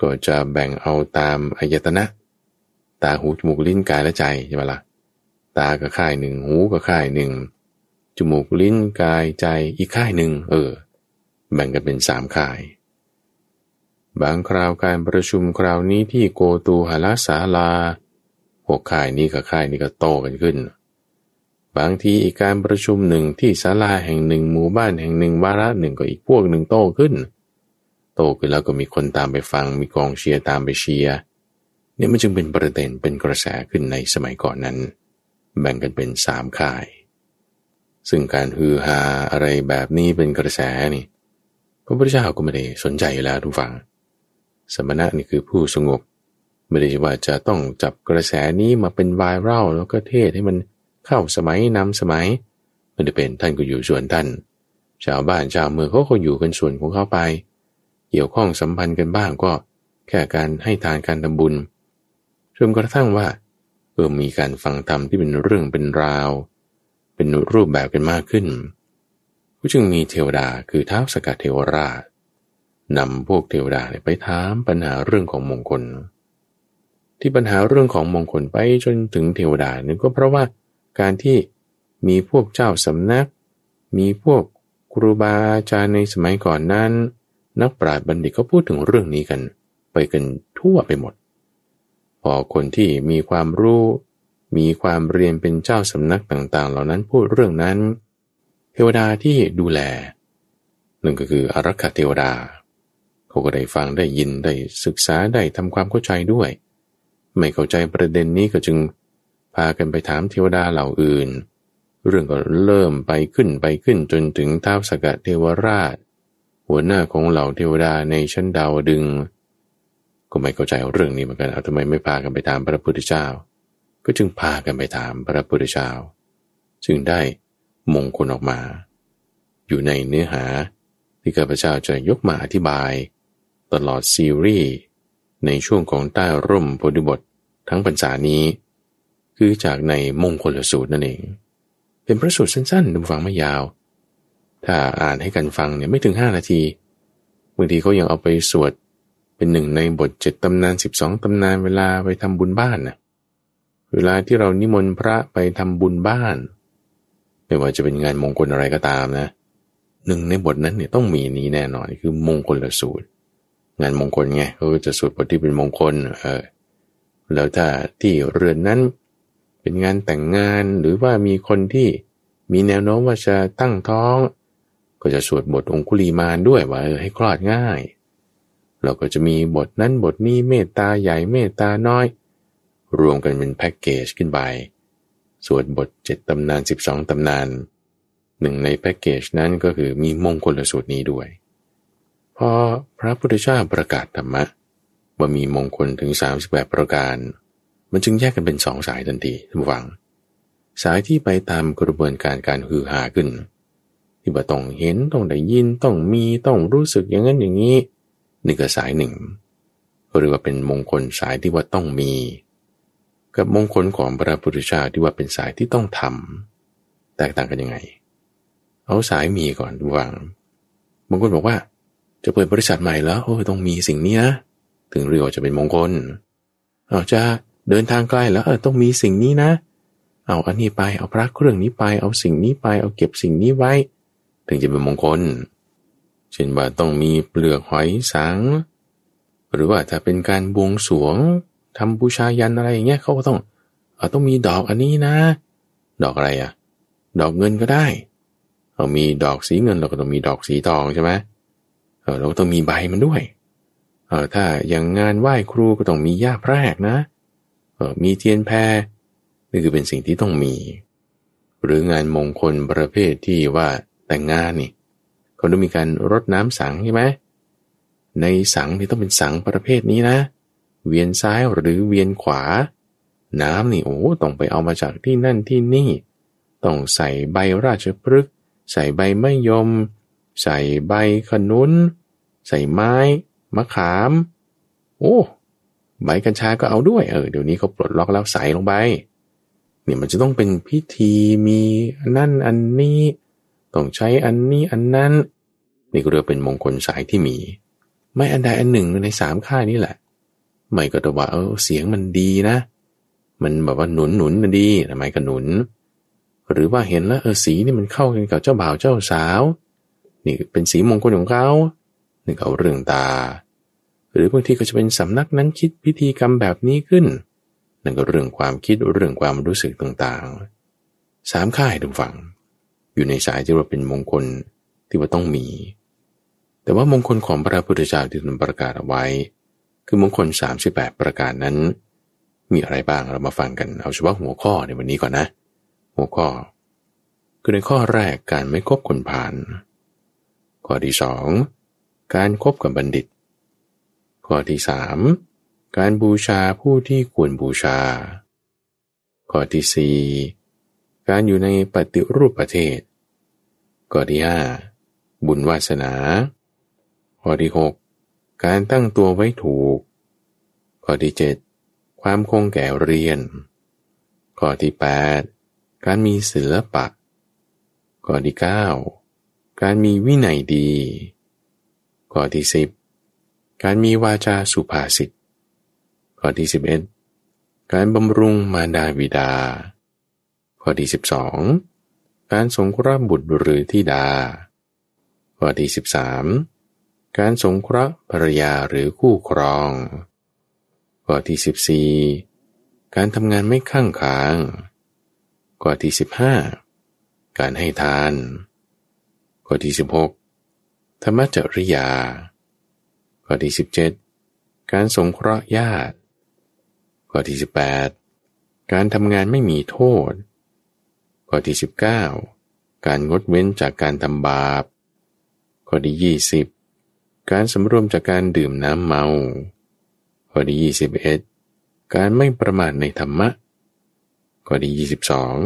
ก็จะแบ่งเอาตามอายตนะ ตาหูจมูกลิ้นกายและใจใช่ไหมละ่ะ ตาก็ค่ายหนึ่งหูก็ค่ายหนึ่งจมูกลิ้นกายใจอีกค่ายหนึ่งเออ แบ่งกันเป็นสามค่าย บางคราวการประชุมคราวนี้ที่โกตูหลาศาลาพวกค่ายนี้กับค่ายนี้ก็โตกันขึ้น บางทีอีกการประชุมหนึ่งที่ศาลาแห่งหนึ่งหมู่บ้านแห่งหนึ่งวาระหนึ่งก็อีกพวกหนึ่งโตขึ้น โตขึ้นแล้วก็มีคนตามไปฟังมีกองเชียร์ตามไปเชียร์เนี่ยมันจึงเป็นประเด็นเป็นกระแสขึ้นในสมัยก่อนนั้น แบ่งกันเป็นสามค่าย ซึ่งการฮือฮาอะไรแบบนี้เป็นกระแสนี่พระพุทธเจ้าก็ไม่ได้สนใจอยู่แล้วทุกฝั่ง สมณะนี่คือผู้สงบ ไม่ได้ว่าจะต้องจับกระแสนี้มาเป็นวายเล่าแล้วก็เทศให้มันเข้าสมัยนำสมัยไม่ได้เป็นท่านก็อยู่ส่วนท่าน ชาวบ้านชาวเมืองเขาก็อยู่กันส่วนของเขาไป เกี่ยวข้องสัมพันธ์กันบ้างก็แค่การให้ทานการทำบุญจนกระทั่งว่าเออมีการฟังธรรมที่เป็นเรื่องเป็นราว เป็นรูปแบบกันมากขึ้นก็จึงมีเทวดาคือท้าวสกัดเทวราช นำพวกเทวดาไปถามปัญหาเรื่องของมงคล ที่ปัญหาเรื่องของมงคลไปจนถึงเทวดานี่ก็เพราะว่าการที่มีพวกเจ้าสำนัก มีพวกครูบาอาจารย์ในสมัยก่อนนั้น นักปราชญ์บัณฑิตก็พูดถึงเรื่องนี้กัน ไปกันทั่วไปหมด พอคนที่มีความรู้ มีความเรียนเป็นเจ้าสำนักต่างๆ เหล่านั้นพูดเรื่องนั้น เทวดาที่ดูแลหนั่นก็คืออารักขาเทวดา เขาก็ได้ฟังได้ยินได้ศึกษาได้ทำความเข้าใจด้วย ไม่เข้าใจประเด็นนี้ก็จึงพากันไปถามเทวดาเหล่าอื่น เรื่องก็เริ่มไปขึ้นไปขึ้นจนถึงท้าวสกัดเทวราช หัวหน้าของเหล่าเทวดาในชั้นดาวดึง ก็ไม่เข้าใจเรื่องนี้เหมือนกันเอาทำไมไม่พากันไปตามพระพุทธเจ้า ก็จึงพากันไปถามพระพุทธเจ้า จึงได้มงคลออกมา อยู่ในเนื้อหาที่ข้าพเจ้าจะยกมาอธิบาย ตลอดซีรีส์ในช่วงของใต้ร่มโพธิบททั้งปัญษานี้ คือจากในมงคลสูตรนั่นเอง เป็นพระสูตรสั้นๆดูฟังไม่ยาว ถ้าอ่านให้กันฟังเนี่ยไม่ถึงห้านาทีบางทีเขายังเอาไปสวดเป็นหนึ่งในบทเจ็ดตำนานสิบสองตำนานเวลาไปทำบุญบ้านนะเวลาที่เรานิมนต์พระไปทำบุญบ้าน ไม่ว่าจะเป็นงานมงคลอะไรก็ตามนะหนึ่งในบทนั้นเนี่ยต้องมีนี้แน่นอนคือมงคลละสูตร งานมงคลไงเขาจะสวดบทที่เป็นมงคลเออแล้วถ้าที่เรือนนั้นเป็นงานแต่งงานหรือว่ามีคนที่มีแนวโน้มว่าจะตั้งท้อง ก็จะสวดบทองคุลีมานด้วยว่าเออให้คลอดง่าย เราก็จะมีบทนั้นบทนี้เมตตาใหญ่เมตตาน้อย รวมกันเป็นแพ็กเกจขึ้นไปสวดบทเจ็ดตำนานสิบสองตำนานหนึ่งในแพ็กเกจนั้นก็คือมีมงคลสูตรนี้ด้วย พอพระพุทธเจ้าประกาศธรรมะว่ามีมงคลถึง 38 ประการ มันจึงแยกกันเป็นสองสายทันทีท่านฟัง สายที่ไปตามกระบวนการการฮือหาขึ้น ที่ว่าต้องเห็นต้องได้ยินต้องมีต้องรู้สึกอย่างนั้นอย่างนี้นี่ก็สายหนึ่งหรือว่าเป็นมงคลสายที่ว่าต้องมี กับมงคลของพระพุทธเจ้าที่ว่าเป็นสายที่ต้องทำแตกต่างกันยังไง เอาสายมีก่อนวางบางคนบอกว่า จะเปิดบริษัทใหม่แล้วโอ้ต้องมีสิ่งนี้นะถึงเรียกว่าจะเป็นมงคลเอาจะเดินทางไกลแล้วเออต้องมีสิ่งนี้นะ เอาอันนี้ไปเอาพระเครื่องนี้ไป เอาสิ่งนี้ไปเอาเก็บสิ่งนี้ไว้ ถึงจะเป็นมงคล เช่นว่าต้องมีเปลือกหอยสัง หรือว่าถ้าเป็นการบวงสวงทำบูชายันอะไรอย่างเงี้ยเขาก็ต้องเอาต้องมีดอกอันนี้นะ ดอกอะไรอะดอกเงินก็ได้เรามีดอกสีเงินเราก็ต้องมีดอกสีทองใช่ไหมเเราต้องมีใบมันด้วยเออถ้าอย่างงานไหว้ครูก็ต้องมีย่าแพรกนะเออมีเทียนแพรนี่คือเป็นสิ่งที่ต้องมี หรืองานมงคลประเภทที่ว่าแต่งงานนี่เขาต้องมีการรดน้ำสังใช่ไหมในสังนี่ต้องเป็นสังประเภทนี้นะ เวียนซ้ายหรือเวียนขวา น้ำนี่โอ้ต้องไปเอามาจากที่นั่นที่นี่ ต้องใส่ใบราชพฤกษ์ใส่ใบมะยม ใส่ใบขนุน ใส่ไม้ มะขาม โอ้ใบกัญชาก็เอาด้วยเออเดี๋ยวนี้เขาปลดล็อกแล้วใส่ลงไปเนี่ยมันจะต้องเป็นพิธีมีนั่นอันนี้ ต้องใช้อันนี้อันนั้น นี่ก็เรียกเป็นมงคลสายที่มี ไม่อันใดอันหนึ่งในสามค่ายนี้แหละ ไม่ก็ตว่าเออเสียงมันดีนะ มันแบบว่าหนุนหนุนดีทำไมก็หนุน หรือว่าเห็นแล้วเออสีนี่มันเข้ากันกับเจ้าบ่าวเจ้าสาว นี่เป็นสีมงคลของเขานี่เขาเรื่องตา หรือบางทีก็จะเป็นสำนักนั้นคิดพิธีกรรมแบบนี้ขึ้นนั่นก็เรื่องความคิดเรื่องความรู้สึกต่างๆสามค่ายทุกฝั่งอยู่ในสายที่ว่าเป็นมงคลที่ว่าต้องมี แต่ว่ามงคลของพระพุทธเจ้าที่ท่านประกาศเอาไว้ คือมงคล 38 ประการนั้น มีอะไรบ้างเรามาฟังกันเอาเฉพาะหัวข้อในวันนี้ก่อนนะ หัวข้อ คือในข้อแรกการไม่คบคนผ่าน ข้อที่สองการครบกับบัณฑิต ข้อที่สามการบูชาผู้ที่ควรบูชา ข้อที่สี่การอยู่ในปฏิรูปประเทศ ข้อที่ห้าบุญวาสนา ข้อที่หกการตั้งตัวไว้ถูก ข้อที่เจ็ดความคงแก่เรียน ข้อที่แปดการมีศิลปะ ข้อที่9กา การมีวินัยดี ข้อที่10การมีวาจาสุภาษิต ข้อที่11การบำรุงมารดาบิดา ข้อที่12การสงเคราะห์บุตรหรือธิดา ข้อที่13การสงเคราะห์ภรรยาหรือคู่ครอง ข้อที่14การทำงานไม่ข้างค้าง ข้อที่สิบห้าการให้ทาน ข้อที่สิบหกธรรมจริยา ข้อที่สิบเจ็ดการสงเคราะห์ญาติ ข้อที่สิบแปดการทำงานไม่มีโทษ ข้อที่สิบเก้าการงดเว้นจากการทำบาป ข้อที่ยี่สิบการสำรวมจากการดื่มน้ำเมา ข้อที่ยี่สิบเอ็ดการไม่ประมาทในธรรมะ ข้อที่ยี่สิบสอง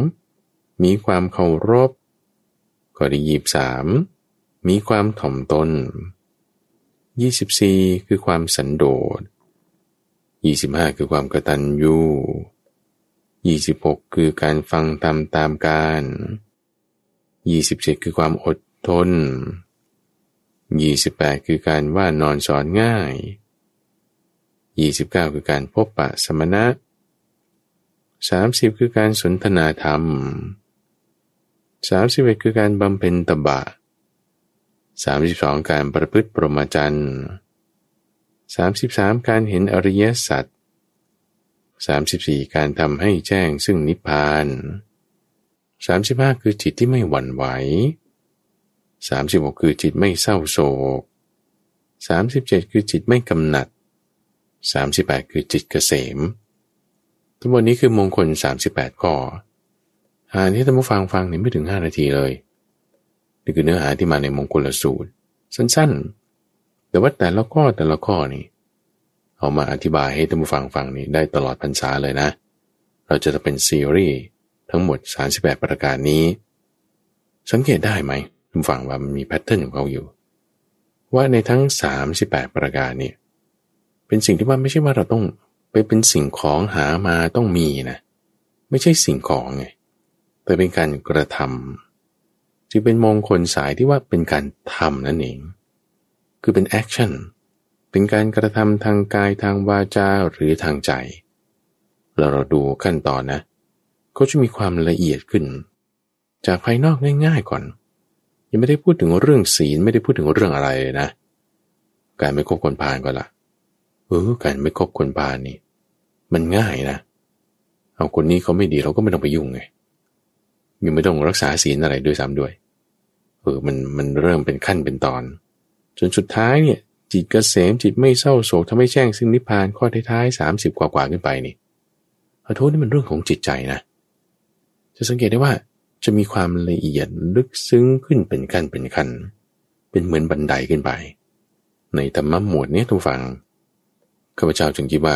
มีความเคารพ ข้อที่ยี่สามมีความถ่อมตนยี่สิบสี่คือความสันโดษยี่สิบห้าคือความกระตัญญูยี่สิบหกคือการฟังตามตามการ 27 คือความอดทน 28 คือการว่านอนสอนง่าย 29 คือการพบปะสมณะ 30 คือการสนทนาธรรม 31คือการบำเพ็ญตบะ32การประพฤติปรมจันทร์33การเห็นอริยสัจ34การทำให้แจ้งซึ่งนิพพาน35คือจิตที่ไม่หวั่นไหว36คือจิตไม่เศร้าโศก37คือจิตไม่กำหนัด38คือจิตเกษม ทั้งหมดนี้คือมงคล38ข้อ อ่านที่ท่านผู้ฟังฟังนี่ไม่ถึง5นาทีเลยนี่คือเนื้อหาที่มาในมงคลสูตร สั้นๆ แต่ว่าแต่ละข้อแต่ละข้อนี่เอามาอธิบายให้ท่านผู้ฟังฟังนี่ได้ตลอดพรรษาเลยนะ เราจะเป็นซีรีส์ทั้งหมด 38 ประการนี้ สังเกตได้ไหมท่านฟังว่ามันมีแพทเทิร์นของเขาอยู่ ว่าในทั้ง 38 ประการนี่เป็นสิ่งที่ว่าไม่ใช่ว่าเราต้องไปเป็นสิ่งของหามาต้องมีนะ ไม่ใช่สิ่งของไง แต่เป็นการกระทำจึงเป็นมงคลสายที่ว่าเป็นการทำนั่นเอง คือเป็น action เป็นการกระทำทางกายทางวาจาหรือทางใจ แล้วเราดูขั้นตอนนะเขาจะมีความละเอียดขึ้น จากภายนอกง่าย ๆก่อน ยังไม่ได้พูดถึงเรื่องศีลไม่ได้พูดถึงเรื่องอะไรเลยนะ การไม่คบคนพาลก็ละเออการไม่คบคนพาลนี่ มันง่ายนะ เอาคนนี้เขาไม่ดีเราก็ไม่ต้องไปยุ่งไง ยังไม่ต้องรักษาศีลอะไรด้วยซ้ำด้วยเออมันมันเริ่มเป็นขั้นเป็นตอน จนสุดท้ายเนี่ย จิตกเกษมจิตไม่เศร้าโศกทำให้แจ้งซึ่งนิพพานข้อท้ายๆสามสิบกว่าๆขึ้นไปนี่ขอโทษนี่มันเรื่องของจิตใจนะ จะสังเกตได้ว่าจะมีความละเอียดลึกซึ้งขึ้นเป็นขั้นเป็นขั้นเป็นเหมือนบันไดขึ้นไป ในธรรมะหมวดนี้ทุกฝังข้าพเจ้าจึงคิดว่า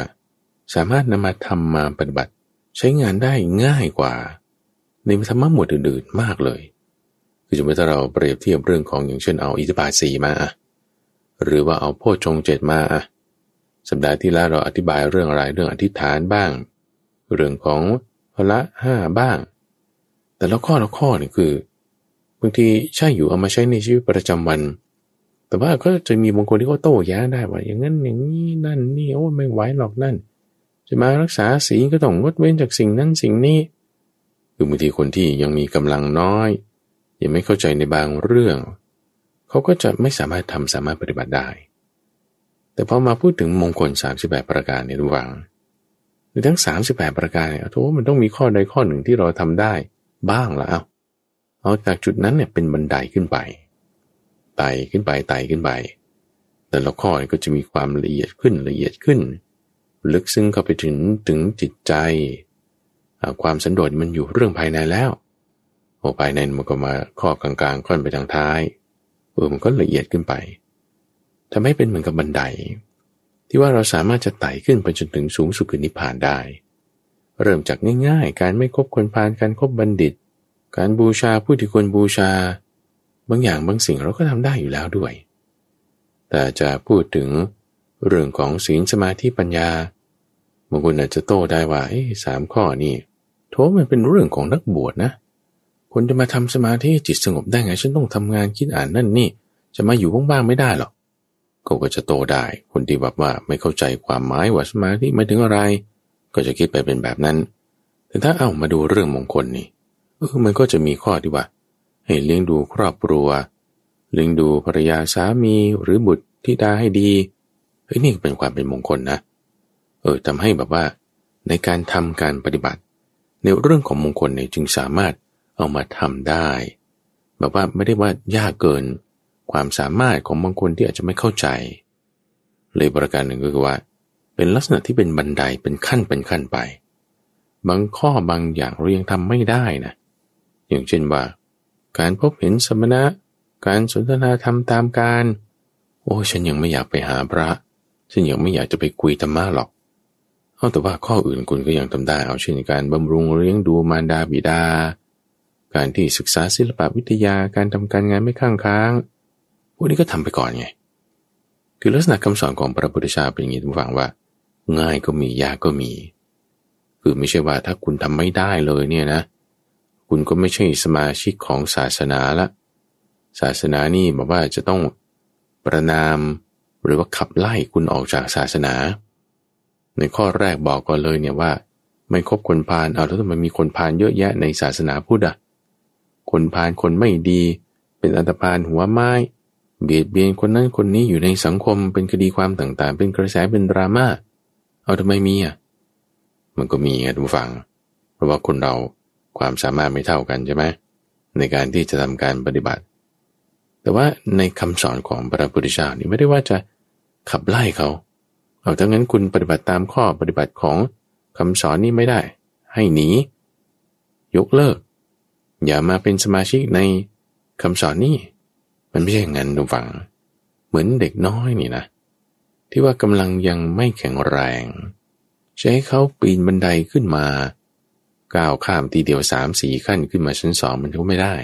สามารถนำมาทำมาปฏิบัติ ใช้งานได้ง่ายกว่า ในธรรมะหมวดอื่นๆมากเลย คือสมมติถ้าเราเปรียบเทียบเรื่องของอย่างเช่นเอาอิทธิบาทสีมา หรือว่าเอาโพชงเจ็ดมาสัปดาห์ที่แล้วเราอธิบายเรื่องอะไรเรื่องอธิษฐานบ้าง เรื่องของพละห้าบ้าง แต่ละข้อละข้อนี่คือบางทีใช่อยู่เอามาใช้ในชีวิตประจำวัน แต่ว่าก็จะมีบางคนที่เขาโต้แย้งได้ว่าอย่างนั้นอย่างนี้นั่นนี่โอ้ไม่ไหวหรอกนั่น จะมารักษาศีลก็ต้องงดเว้นจากสิ่งนั้นสิ่งนี้ คือบางทีคนที่ยังมีกำลังน้อย ยังไม่เข้าใจในบางเรื่อง เขาก็จะไม่สามารถทำสามารถปฏิบัติได้ แต่พอมาพูดถึงมงคล 38 ประการในระหว่างในทั้ง 38 ประการเนี่ยโทษมันต้องมีข้อใดข้อหนึ่งที่เราทำได้บ้างละเอาเอาจากจุดนั้นเนี่ยเป็นบันไดขึ้นไปไต่ขึ้นไปไต่ขึ้นไป แต่ละข้อก็จะมีความละเอียดขึ้นละเอียดขึ้น ลึกซึ้งเข้าไปถึงถึงจิตใจ ความสันโดษมันอยู่เรื่องภายในแล้วโอ้ภายในมันก็มาข้อกลางๆค่อนไปทางท้ายเออมันก็ละเอียดขึ้นไปทำให้เป็นเหมือนกับบันได ที่ว่าเราสามารถจะไต่ขึ้นไปจนถึงสูงสุดคือนิพพานได้ เริ่มจากง่ายๆ การไม่คบคนพาลการครบบัณฑิต การบูชาผู้ที่ควรบูชา บางอย่างบางสิ่งเราก็ทำได้อยู่แล้วด้วย แต่จะพูดถึงเรื่องของศีลสมาธิปัญญา บางคนอาจจะโต้ได้ว่าสามข้อนี่โทมันเป็นเรื่องของนักบวชนะ คนจะมาทำสมาธิจิตสงบได้ไง ฉันต้องทำงานคิดอ่านนั่นนี่ จะมาอยู่ว่างๆไม่ได้หรอกก็ก็จะโตได้ คนที่แบบว่าไม่เข้าใจความหมายว่าสมาธิไม่ถึงอะไร ก็จะคิดไปเป็นแบบนั้น แต่ถ้าเอามาดูเรื่องมงคลนี่เออมันก็จะมีข้อที่ว่า ให้เลี้ยงดูครอบครัว เลี้ยงดูภรรยาสามีหรือบุตรที่ดาให้ดีเฮ้ยนี่เป็นความเป็นมงคลนะเเออทำให้แบบว่า ในการทำการปฏิบัติ ในเรื่องของมงคลเนี่ยจึงสามารถเอามาทำได้ แบบว่าไม่ได้ว่ายากเกิน ความสามารถของบางคนที่อาจจะไม่เข้าใจ เลยประการหนึ่งก็คือว่า เป็นลักษณะที่เป็นบันไดเป็นขั้นเป็นขั้นไป บางข้อบางอย่างเรายังทำไม่ได้นะ อย่างเช่นว่า การพบเห็นสมณะ การสนทนาธรรมตามการ โอ้ฉันยังไม่อยากไปหาพระฉันยังไม่อยากจะไปคุยธรรมะหรอก เอาแต่ว่าข้ออื่นคุณก็ยังทำได้เอาเช่นการบำรุงเลี้ยงดูมารดาบิดา การที่ศึกษาศิลปวิทยาการทำการงานไม่ข้างค้างพวกนี้ก็ทำไปก่อนไง คือลักษณะคำสอนของพระพุทธเจ้าเป็นอย่างนี้ทุกฝังว่า ง่ายก็มียากก็มี คือไม่ใช่ว่าถ้าคุณทำไม่ได้เลยเนี่ยนะ คุณก็ไม่ใช่สมาชิกของศาสนาละ ศาสนานี่บอกว่าจะต้องประนามหรือว่าขับไล่คุณออกจากศาสนา ในข้อแรกบอกก่อนเลยเนี่ยว่า ไม่คบคนพาลเอาแล้วทำไมมีคนพาลเยอะแยะในศาสนาพุทธอะคนพาลคนไม่ดี เป็นอันตพาลหัวไม้ เบียดเบียนคนนั้นคนนี้อยู่ในสังคมเป็นคดีความต่างๆ เป็นกระแสเป็นดราม่าเอาทำไมมีอะมันก็มีไงทุกฝัง เพราะว่าคนเราความสามารถไม่เท่ากันใช่ไหมในการที่จะทำการปฏิบัติ แต่ว่าในคำสอนของพระพุทธเจ้านี่ไม่ได้ว่าจะขับไล่เขา เอาถ้างั้นคุณปฏิบัติตามข้อปฏิบัติของคำสอนนี้ไม่ได้ ให้หนี ยกเลิก อย่ามาเป็นสมาชิกในคำสอนนี้มันไม่ใช่อย่างนั้นทุกฝัง เหมือนเด็กน้อยนี่นะ ที่ว่ากำลังยังไม่แข็งแรง ใช้เขาปีนบันไดขึ้นมาก้าวข้ามทีเดียวสามสี่ขั้นขึ้นมาชั้นสองมันก็ไม่ได้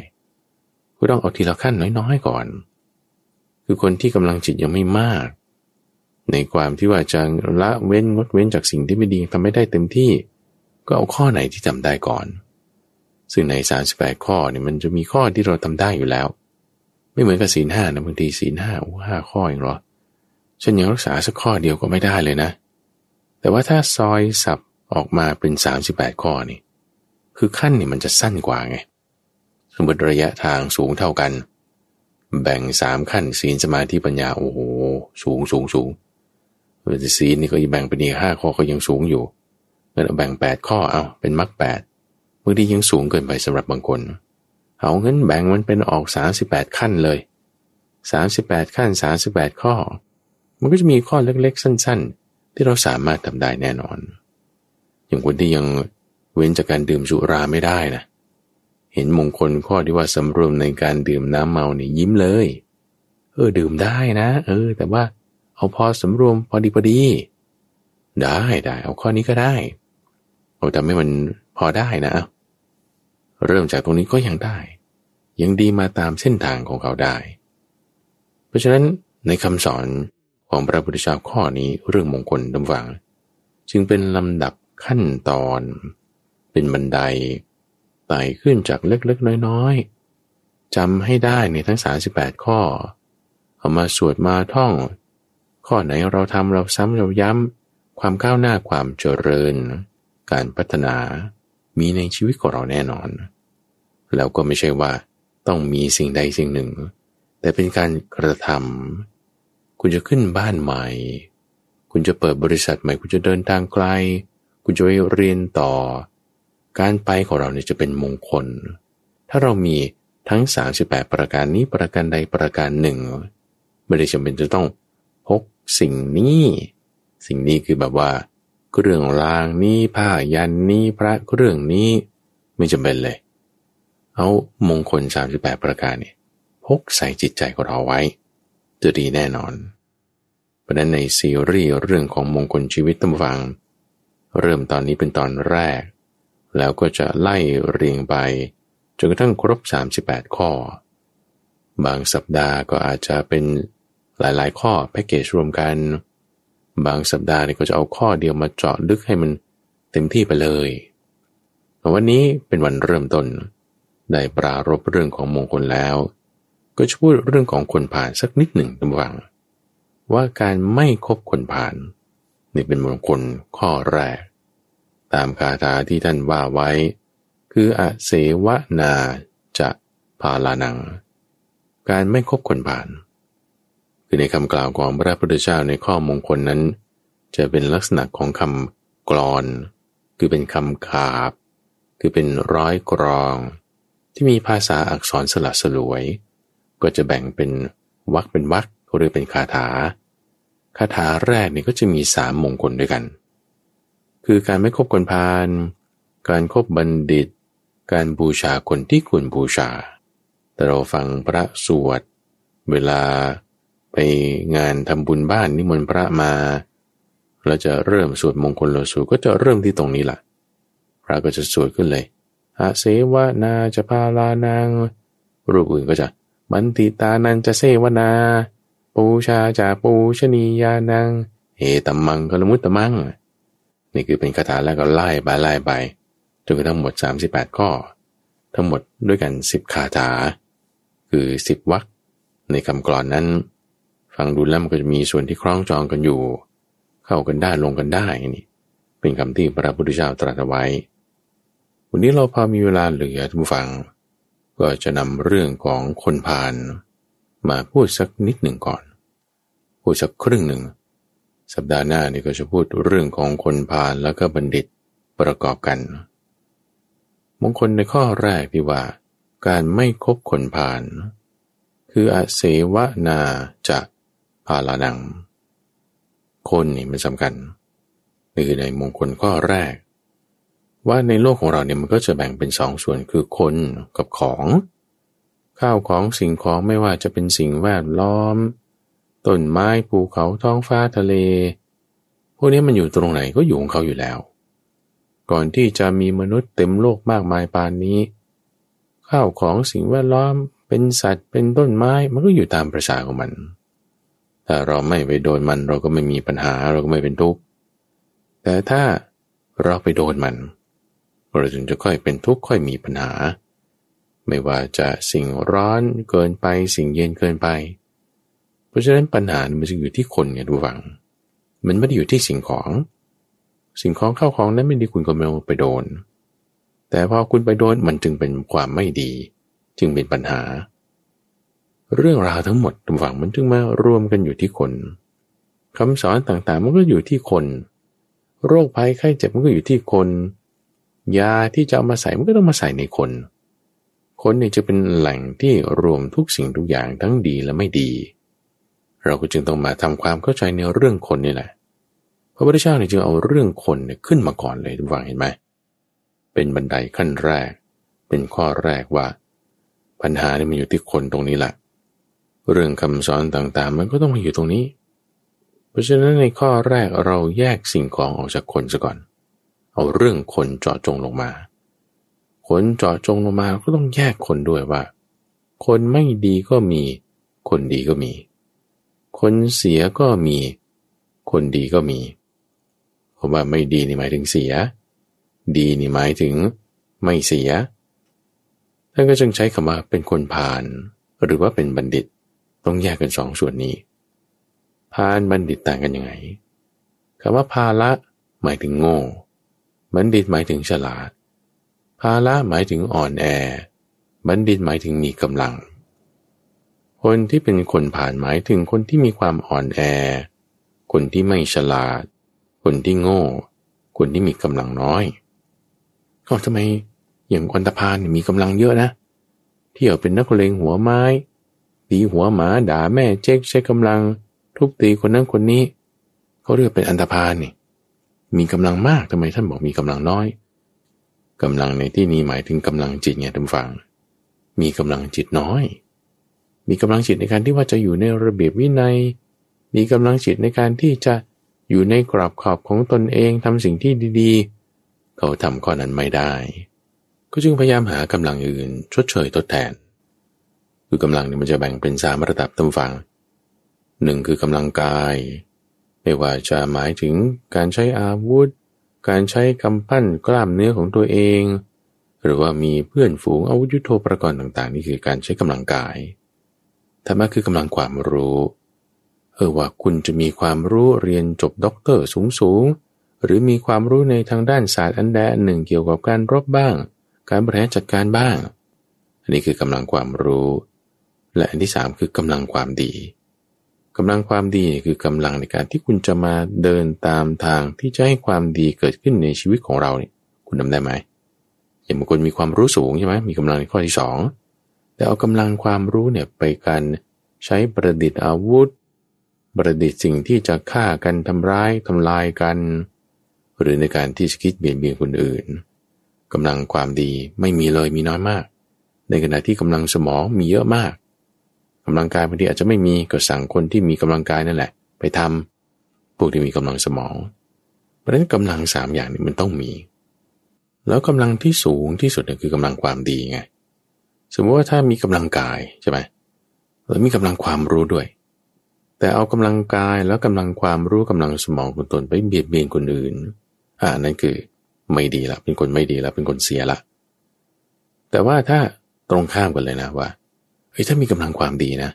ก็ต้องเอาทีละขั้นน้อยๆก่อน คือคนที่กำลังจิตยังไม่มาก ในความที่ว่าจะละเว้นงดเว้นจากสิ่งที่ไม่ดีทำไม่ได้เต็มที่ ก็เอาข้อไหนที่ทำได้ก่อน ซึ่งในสารสแปดข้อเนี่ยมันจะมีข้อที่เราทำได้อยู่แล้ว ไม่เหมือนกับศีลห้านะบางทีศีลห้าโอ้ห้าข้อเองหรอฉันยังรักษาสักข้อเดียวก็ไม่ได้เลยนะ แต่ว่าถ้าซอยสับออกมาเป็นสามสิบแปดข้อนี่ คือขั้นนี่มันจะสั้นกว่าไง สมมติระยะทางสูงเท่ากัน แบ่งสามขั้นศีลสมาธิปัญญาโอ้โหสูงสูงสูง เออศีลนี่ก็ยังแบ่งเป็นอีกห้าข้อก็ยังสูงอยู่เงินเอาแบ่งแปดข้อเอาเป็นมรรคแปดบางทียังสูงเกินไปสำหรับบางคน เอาเงินแบ่งมันเป็นออกสาสิบแปดขั้นเลยสาสิบแปดขั้นสาสิบแปดข้อ มันก็จะมีข้อเล็กๆ สั้น ๆ ที่เราสามารถทำได้แน่นอน อย่างคนที่ยังเว้นจากการดื่มสุราไม่ได้นะเห็นมงคลข้อที่ว่าสำรวมในการดื่มน้ำเมาเนี่ยยิ้มเลย เออดื่มได้นะ เออ แต่ว่า เอาพอสำรวมพอดีพอดี ได้ได้เอาข้อนี้ก็ได้เอาแต่ไม่มันพอได้นะ เริ่มจากตรงนี้ก็ยังได้ ยังดีมาตามเส้นทางของเขาได้ เพราะฉะนั้นในคำสอนของพระพุทธเจ้าข้อนี้เรื่องมงคลดำฝัง จึงเป็นลำดับขั้นตอน เป็นบันไดไต่ขึ้นจากเล็กๆ น้อยๆจำให้ได้ในทั้ง 38 ข้อ เอามาสวดมาท่อง ข้อไหนเราทำเราซ้ำเราย้ำความก้าวหน้าความเจริญ การพัฒนามีในชีวิตของเราแน่นอน แล้วก็ไม่ใช่ว่าต้องมีสิ่งใดสิ่งหนึ่ง แต่เป็นการกระทำคุณจะขึ้นบ้านใหม่ คุณจะเปิดบริษัทใหม่ คุณจะเดินทางไกล คุณจะไปเรียนต่อ การไปของเราเนี่ยจะเป็นมงคล ถ้าเรามีทั้ง 38 ประการนี้ประการใดประการหนึ่ง ไม่ได้จำเป็นจะต้อง พกสิ่งนี้ สิ่งนี้คือแบบว่าเครื่องรางนี้ผ้ายันนี้พระเครื่องนี้ไม่จำเป็นเลย เอามงคล 38 ประการเนี่ยพกใส่จิตใจของเราไว้ จะดีแน่นอนเพราะนั้นในซีรีส์เรื่องของมงคลชีวิตตั้งฟัง เริ่มตอนนี้เป็นตอนแรก แล้วก็จะไล่เรียงไปจนกระทั่งครบ 38 ข้อ บางสัปดาห์ก็อาจจะเป็น หลายๆ ข้อแพ็กเกจรวมกัน บางสัปดาห์นี่ก็จะเอาข้อเดียวมาเจาะลึกให้มันเต็มที่ไปเลยวันนี้เป็นวันเริ่มต้น ได้ปรารบเรื่องของมงคลแล้ว ก็จะพูดเรื่องของคนผ่านสักนิดหนึ่งตำวัง ว่าการไม่คบคนผ่าน นี่เป็นมงคลข้อแรก ตามคาถาที่ท่านว่าไว้ คืออเสวนาจะพาลานัง การไม่คบคนผ่าน คือในคำกล่าวของพระพุทธเจ้าในข้อมงคลนั้น จะเป็นลักษณะของคำกรอน คือเป็นคำขาบ คือเป็นร้อยกรอง ที่มีภาษาอักษรสลัดสลวย ก็จะแบ่งเป็นวักเป็นวักหรือเป็นคาถา คาถาแรกนี่ก็จะมีสามมงคลด้วยกัน คือการไม่คบคนพาลการครบบัณฑิต การบูชาคนที่ควรบูชา แต่เราฟังพระสวด เวลา ไปงานทำบุญบ้านนิมนต์พระมาเราจะเริ่มสวดมงคลโลสูก็จะเริ่มที่ตรงนี้แหละพระก็จะสวดขึ้นเลยอาเสวนาจะพาลานาง รูปอื่นก็จะบันติตานันจะเสวนา ปูชาจาปูชนียานังเฮตัมมังกลมุตตมัง นี่คือเป็นคาถาแล้วก็ไล่ไปไล่ไปจนกระทั่งหมด 38 ข้อ ทั้งหมดด้วยกันสิบคาถา คือสิบวรรคในคำกรอนนั้น ฟังดูแล้วมันก็จะมีส่วนที่คล้องจองกันอยู่ เข้ากันได้ลงกันได้นี่ เป็นคำที่พระพุทธเจ้าตรัสไว้ วันนี้เราพอมีเวลาเหลือทุกฟัง ก็จะนำเรื่องของคนพาลมาพูดสักนิดหนึ่งก่อน พูดสักครึ่งหนึ่ง สัปดาห์หน้านี่ก็จะพูดเรื่องของคนพาลแล้วก็บัณฑิตประกอบกัน มงคลในข้อแรกที่ว่า การไม่คบคนพาลคืออาเสวนาจะาลานัง คนนี่มันสำคัญนี่คือในมงคลข้อแรก ว่าในโลกของเราเนี่ยมันก็จะแบ่งเป็นสองส่วนคือคนกับของ ข้าวของสิ่งของไม่ว่าจะเป็นสิ่งแวดล้อมต้นไม้ภูเขาท้องฟ้าทะเล พวกนี้มันอยู่ตรงไหนก็อยู่ของเขาอยู่แล้ว ก่อนที่จะมีมนุษย์เต็มโลกมากมายปานนี้ ข้าวของสิ่งแวดล้อมเป็นสัตว์เป็นต้นไม้มันก็อยู่ตามประสาของมัน ถ้าเราไม่ไปโดนมันเราก็ไม่มีปัญหาเราก็ไม่เป็นทุกข์แต่ถ้าเราไปโดนมัน เราจึงจะค่อยเป็นทุกข์ค่อยมีปัญหา ไม่ว่าจะสิ่งร้อนเกินไปสิ่งเย็นเกินไป เพราะฉะนั้นปัญหามันจะอยู่ที่คนไงดูฟัง มันไม่ได้อยู่ที่สิ่งของ สิ่งของเข้าของนั้นไม่ดีคุณก็ไม่ต้องไปโดน แต่พอคุณไปโดนมันจึงเป็นความไม่ดี จึงเป็นปัญหาเเรื่องราวทั้งหมดทุกฝั่งมันจึงมารวมกันอยู่ที่คนคำสอนต่างๆมันก็อยู่ที่คน โรคภัยไข้เจ็บมันก็อยู่ที่คน ยาที่จะเอามาใส่มันก็ต้องมาใส่ในคน คนเนี่ยจะเป็นแหล่งที่รวมทุกสิ่งทุกอย่างทั้งดีและไม่ดี เราก็จึงต้องมาทำความเข้าใจในเรื่องคนนี่แหละพระพุทธเจ้าเนี่ยจึงเอาเรื่องคนเนี่ยขึ้นมาก่อนเลยทุกฝังเห็นไหมเป็นบันไดขั้นแรก เป็นข้อแรกว่า ปัญหาเนี่ยมันอยู่ที่คนตรงนี้แหละ เรื่องคำสอนต่างๆ มันก็ต้องมาอยู่ตรงนี้ เพราะฉะนั้นในข้อแรกเราแยกสิ่งของออกจากคนซะก่อน เอาเรื่องคนเจาะจงลงมา คนเจาะจงลงมาก็ต้องแยกคนด้วยว่า คนไม่ดีก็มี คนดีก็มี คนเสียก็มี คนดีก็มีผมว่าไม่ดีนี่หมายถึงเสีย ดีนี่หมายถึงไม่เสียท่านก็จึงใช้คำว่าเป็นคนผ่าน หรือว่าเป็นบัณฑิต ต้องแยกกันสองส่วนนี้ พานบัณฑิตต่างกันยังไงคำว่าพาละหมายถึงโง่ บัณฑิตหมายถึงฉลาด พาละหมายถึงอ่อนแอ บัณฑิตหมายถึงมีกำลัง คนที่เป็นคนผ่านหมายถึงคนที่มีความอ่อนแอ คนที่ไม่ฉลาด คนที่โง่ คนที่มีกำลังน้อยก็ทำไมอย่างอันตพานมีกำลังเยอะนะ เที่ยวเป็นนักเลงหัวไม้ ตีหัวหมาด่าแม่เจ๊กใช้กำลัง ทุบตีคนนั้นคนนี้เขาเรียกเป็นอันธพาลนี่มีกำลังมากทำไมท่านบอกมีกำลังน้อยกำลังในที่นี้หมายถึงกำลังจิตไงท่านฟัง มีกำลังจิตน้อย มีกำลังจิตในการที่ว่าจะอยู่ในระเบียบวินัย มีกำลังจิตในการที่จะอยู่ในกรอบขอบของตนเองทำสิ่งที่ดีๆ เขาทำข้อนั้นไม่ได้ ก็จึงพยายามหากำลังอื่นชดเชยทดแทน คือกำลังเนี่ยมันจะแบ่งเป็นสามระดับตั้งฟังหนึ่งคือกำลังกาย ไม่ว่าจะหมายถึงการใช้อาวุธ การใช้กำปั้นกล้ามเนื้อของตัวเอง หรือว่ามีเพื่อนฝูงอาวุธยุโทโธปกรณ์ต่างๆ นี่คือการใช้กำลังกายธรรมะคือกำลังความรู้เออว่าคุณจะมีความรู้เรียนจบด็อกเตอร์สูงๆหรือมีความรู้ในทางด้านศาสตร์อันใดอันหนึ่งเกี่ยวกับการรบบ้าง การบริหารจัดการบ้าง อันนี้คือกำลังความรู้ และอันที่สามคือกำลังความดีกำลังความดีคือกำลังในการที่คุณจะมาเดินตามทางที่จะให้ความดีเกิดขึ้นในชีวิตของเราเนี่ยคุณทำได้ไหมอย่างบางคนมีความรู้สูงใช่ไหมมีกำลังในข้อที่สองแต่เอากำลังความรู้เนี่ยไปการใช้ประดิษฐ์อาวุธ ประดิษฐ์สิ่งที่จะฆ่ากันทำร้ายทำลายกัน หรือในการที่จะคิดเบียดเบียนคนอื่นกำลังความดีไม่มีเลยมีน้อยมาก ในขณะที่กำลังสมองมีเยอะมาก กำลังกายบางทีอาจจะไม่มีก็สั่งคนที่มีกำลังกายนั่นแหละ ไปทำพวกที่มีกำลังสมอง เพราะฉะนั้นกำลังสามอย่างนี้มันต้องมี แล้วกำลังที่สูงที่สุดคือกำลังความดีไงสมมติว่าถ้ามีกำลังกายใช่ไหมแล้วมีกำลังความรู้ด้วย แต่เอากำลังกายแล้วกำลังความรู้กำลังสมองของตนไปเบียดเบียนคนอื่นอ่านั่นคือไม่ดีละเป็นคนไม่ดีละเป็นคนเสียละแต่ว่าถ้าตรงข้ามกันเลยนะว่า เฮ้ยถ้ามีกำลังความดีนะ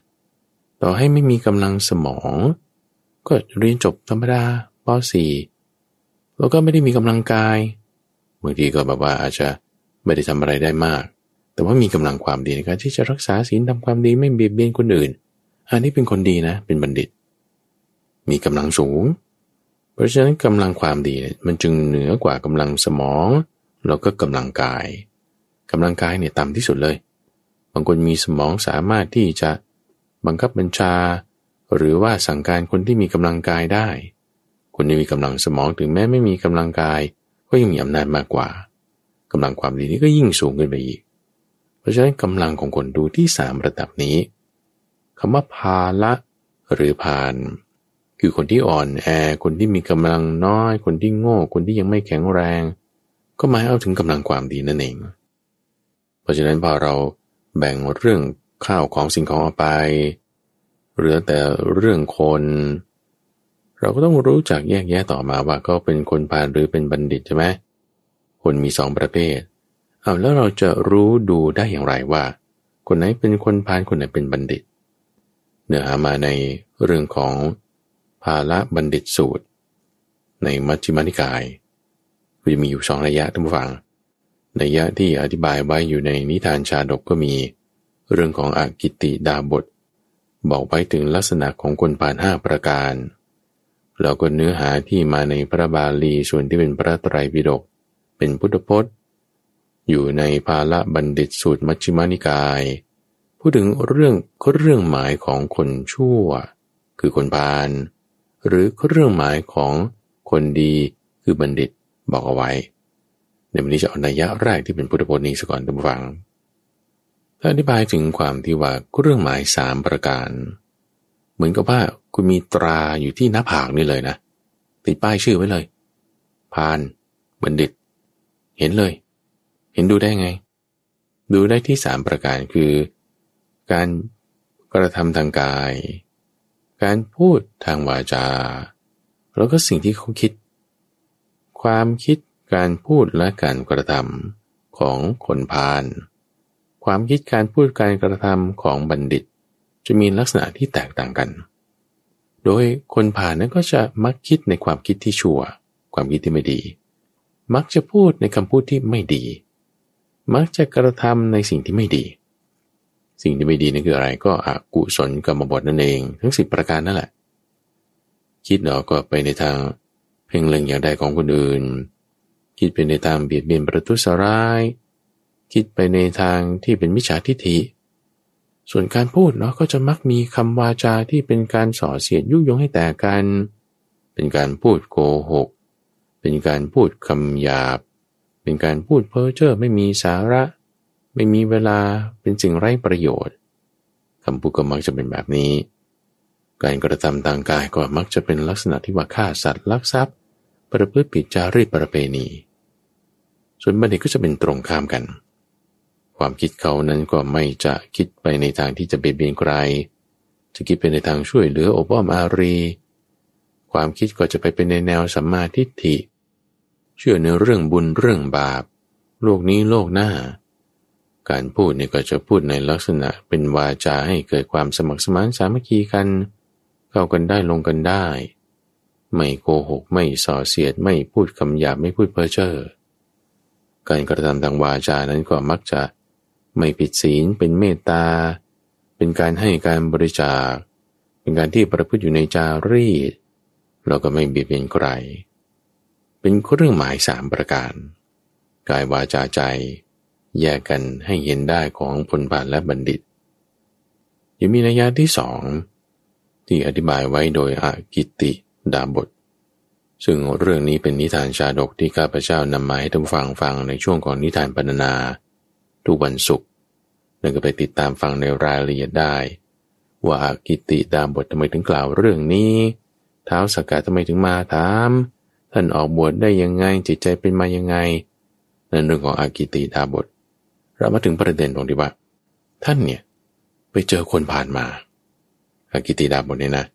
ต่อให้ไม่มีกำลังสมอง ก็เรียนจบธรรมดาป .4 แล้วก็ไม่ได้มีกำลังกายบางทีก็แบบว่าอาจจะไม่ได้ทำอะไรได้มาก แต่ว่ามีกำลังความดีในการที่จะรักษาศีลทำความดีไม่เบียดเบียนคนอื่น อันนี้เป็นคนดีนะ เป็นบัณฑิต มีกำลังสูง เพราะฉะนั้นกำลังความดีมันจึงเหนือกว่ากำลังสมอง แล้วก็กำลังกายกำลังกายเนี่ยต่ำที่สุดเลยางคนมีสมองสามารถที่จะบังคับบัญชา หรือว่าสั่งการคนที่มีกำลังกายได้ คนที่มีกำลังสมองถึงแม้ไม่มีกำลังกาย ก็ยังมีอำนาจมากกว่ากำลังความดีนี้ก็ยิ่งสูงขึ้นไปอีก เพราะฉะนั้นกำลังของคนดูที่สามระดับนี้คำว่าพาละ หรือพาน คือคนที่อ่อนแอคนที่มีกำลังน้อย คนที่โง่ คนที่ยังไม่แข็งแรง ก็หมายเอาถึงกำลังความดีนั่นเอง เพราะฉะนั้นพอเรา แบ่งเรื่องข้าวของสิ่งของออกไป เหลือแต่เรื่องคน เราก็ต้องรู้จักแยกแยะต่อมาว่าก็เป็นคนพาลหรือเป็นบัณฑิตใช่ไหมคนมีสองประเภทเอาแล้วเราจะรู้ดูได้อย่างไรว่า คนไหนเป็นคนพาลคนไหนเป็นบัณฑิต เนื้อหามาในเรื่องของภาละบัณฑิตสูตร ในมัชฌิมานิกายก็จะมีอยู่สองระยะท่านผู้ฟัง ระยะที่อธิบายไว้อยู่ในนิทานชาดกก็มี เรื่องของอากิติดาบท บอกไว้ถึงลักษณะของคนผ่านห้าประการ แล้วก็เนื้อหาที่มาในพระบาลีส่วนที่เป็นพระไตรปิฎกเป็นพุทธพจน์ อยู่ในภาละบัณฑิตสูตรมัชฌิมานิกาย พูดถึงเรื่องเรื่องหมายของคนชั่ว คือคนพาลหรือเรื่องหมายของคนดีคือบัณฑิตบอกเอาไว้ ในวันนี้จะเอานัยยะแรกที่เป็นพุทธพจน์นี้สก่อนท่านฟังถ้าอธิบายถึงความที่ว่าเครื่องหมายสามประการ เหมือนกับว่าคุณมีตราอยู่ที่หน้าผากนี่เลยนะ ติดป้ายชื่อไว้เลย พาน บัณฑิต เห็นเลย เห็นดูได้ไง ดูได้ที่สามประการคือ การกระทำทางกาย การพูดทางวาจา แล้วก็สิ่งที่เขาคิด ความคิด การพูดและการกระทำของคนพาลความคิดการพูดการกระทำของบัณฑิต จะมีลักษณะที่แตกต่างกัน โดยคนผ่านนั้นก็จะมักคิดในความคิดที่ชั่ว ความคิดที่ไม่ดี มักจะพูดในคำพูดที่ไม่ดี มักจะกระทำในสิ่งที่ไม่ดี สิ่งที่ไม่ดีนั่นคืออะไรก็อกุศลกรรมบทนั่นเอง ทั้งสิบประการนั่นแหละ คิดเราก็ไปในทางเพ่งเล็งอย่างใดของคนอื่น คิดไปในทางเบียดเบียนประทุษร้าย คิดไปในทางที่เป็นมิจฉาทิฏฐิ ส่วนการพูดเนาะก็จะมักมีคำวาจาที่เป็นการส่อเสียดยุยงให้แตกกัน เป็นการพูดโกหก เป็นการพูดคำหยาบ เป็นการพูดเพ้อเจ้อไม่มีสาระ ไม่มีเวลาเป็นสิ่งไร้ประโยชน์คำพูดก็มักจะเป็นแบบนี้ การกระทำทางกายก็มักจะเป็นลักษณะที่ว่าฆ่าสัตว์ลักทรัพย์ ประพฤติผิดจารีตประเพณี ส่วนบัณฑิตก็จะเป็นตรงข้ามกัน ความคิดเขานั้นก็ไม่จะคิดไปในทางที่จะเบียดเบียนใคร จะคิดไปในทางช่วยเหลืออบอ้อมอารี ความคิดก็จะไปเป็นในแนวสัมมาทิฏฐิ เชื่อในเรื่องบุญเรื่องบาป โลกนี้โลกหน้า การพูดเนี่ยก็จะพูดในลักษณะเป็นวาจาให้เกิดความสมัครสมานสามัคคีกัน เข้ากันได้ลงกันได้ ไม่โกหกไม่ส่อเสียดไม่พูดคำหยาบไม่พูดเพ้อเจ้อ การกระทำทางวาจานั้นก็มักจะไม่ผิดศีลเป็นเมตตา เป็นการให้การบริจาค เป็นการที่ประพฤติอยู่ในจารีตเราก็ไม่เบียดเบียนใคร เป็นเรื่องหมายสามประการ กายวาจาใจ แยกกันให้เห็นได้ของผลบาทและบัณฑิต ยังมีนัยยะที่สองที่อธิบายไว้โดยอากิติดาบท ซึ่งเรื่องนี้เป็นนิทานชาดกที่ข้าพเจ้านำมาให้ท่านฟังฟังในช่วงของนิทานปรรนาทุกวันศุกร์นั่นก็ไปติดตามฟังในรายละเอียดได้ ว่ากิติดามบททำไมถึงกล่าวเรื่องนี้เท้าสกัดทำไมถึงมาถาม ท่านออกบวชได้ยังไงจิตใจเป็นมายังไงนั่นเรื่องของอากิติดาบท เรามาถึงประเด็นตรงที่ว่า ท่านเนี่ยไปเจอคนผ่านมาอากิติดาบทเนี่ยนะ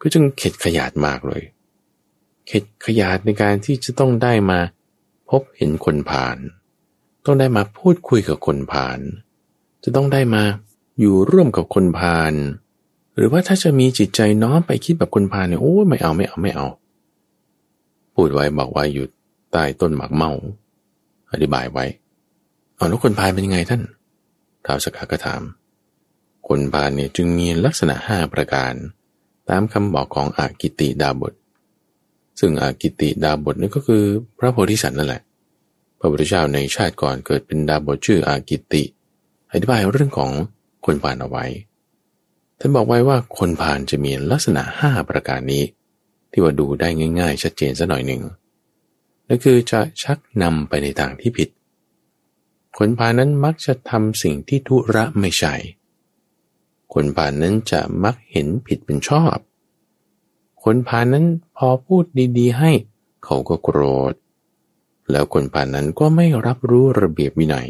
ก็จึงเข็ดขยาดมากเลย เข็ดขยาดในการที่จะต้องได้มาพบเห็นคนผ่าน ต้องได้มาพูดคุยกับคนผ่าน จะต้องได้มาอยู่ร่วมกับคนผ่าน หรือว่าถ้าจะมีจิตใจน้อมไปคิดแบบคนผ่านเนี่ยโอ้ไม่เอาไม่เอาไม่เอา พูดไว้บอกว่าอยู่ใต้ต้นหมากเมา อธิบายไว้เอาแล้วคนพานเป็นยังไงท่านท้าวสกาก็ถาม คนพานเนี่ยจึงมีลักษณะห้าประการ ตามคำบอกของอากิติดาบท ซึ่งอากิติดาบทนี่ก็คือพระโพธิสัตว์นั่นแหละ พระพุทธเจ้าในชาติก่อนเกิดเป็นดาบทชื่ออากิติอธิบายเรื่องของคนพานเอาไว้ ท่านบอกไว้ว่าคนพานจะมีลักษณะห้าประการนี้ ที่ว่าดูได้ง่าย ๆ ชัดเจนสัหน่อยหนึ่งนั่นคือจะชักนำไปในทางที่ผิด คนพานนั้นมักจะทำสิ่งที่ทุระไม่ใช่ คนพานนั้นจะมักเห็นผิดเป็นชอบ คนพานั้นพอพูดดีๆ ให้ เขาก็โกรธ แล้วคนพานั้นก็ไม่รับรู้ระเบียบวินัย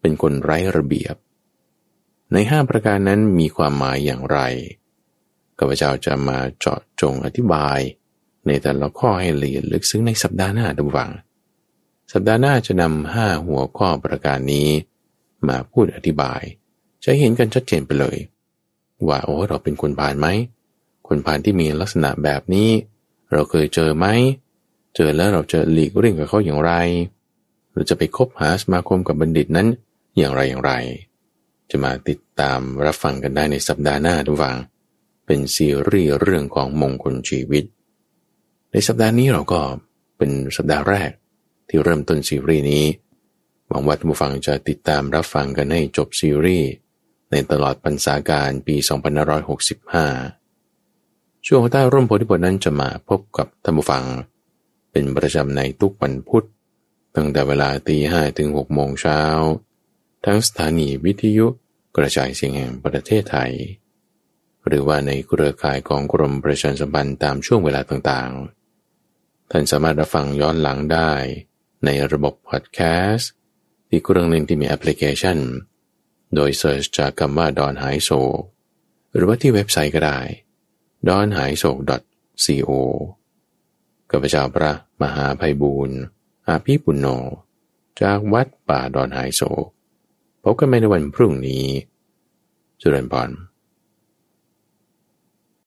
เป็นคนไร้ระเบียบ ในห้าประการนั้นมีความหมายอย่างไรข้าพเจ้าจะมาเจาะจงอธิบาย ในแต่ละข้อให้ละเอียดลึกซึ้งในสัปดาห์หน้าดูวัง สัปดาห์หน้าจะนำห้าหัวข้อประการนี้ มาพูดอธิบาย จะเห็นกันชัดเจนไปเลย ว่าโอ้เราเป็นคนผ่านไหม คนผ่านที่มีลักษณะแบบนี้ เราเคยเจอไหม เจอแล้วเราจะหลีกเลี่ยงกับเขาอย่างไร เราจะไปคบหาสมาคมกับบัณฑิตนั้นอย่างไรอย่างไร จะมาติดตามรับฟังกันได้ในสัปดาห์หน้าทุกฝัง เป็นซีรีส์เรื่องของมงคลชีวิต ในสัปดาห์นี้เราก็เป็นสัปดาห์แรกที่เริ่มต้นซีรีส์นี้หวังว่าท่านผู้ฟังจะติดตามรับฟังกันให้จบซีรีส์ในตลอดพรรษาการปี 2565 ช่วงใต้ร่มโพธิบทนั้นจะมาพบกับท่านผู้ฟัง เป็นประจำในทุกวันพุธตั้งแต่เวลาตีห้ถึง6โมงเช้า ทั้งสถานีวิทยุกระจายเสียงแห่งประเทศไทย หรือว่าในเครือข่ายของกรมประชาสัมพันธ์ตามช่วงเวลาต่างๆ ท่านสามารถรับฟังย้อนหลังได้ ในระบบพอดแคสต์ที่เครื่องเล่นที่มีแอปพลิเคชัน โดยเสิร์ชจากคำว่าดอนหายโศหรือว่าที่เว็บไซต์ก็ได้ ดอนหายโศก co กับพระเจ้าพระมหาภัยบูรณ์อาภิปุณโญจากวัดป่าดอนหายโศกพบกันในวันพรุ่งนี้จุลนพร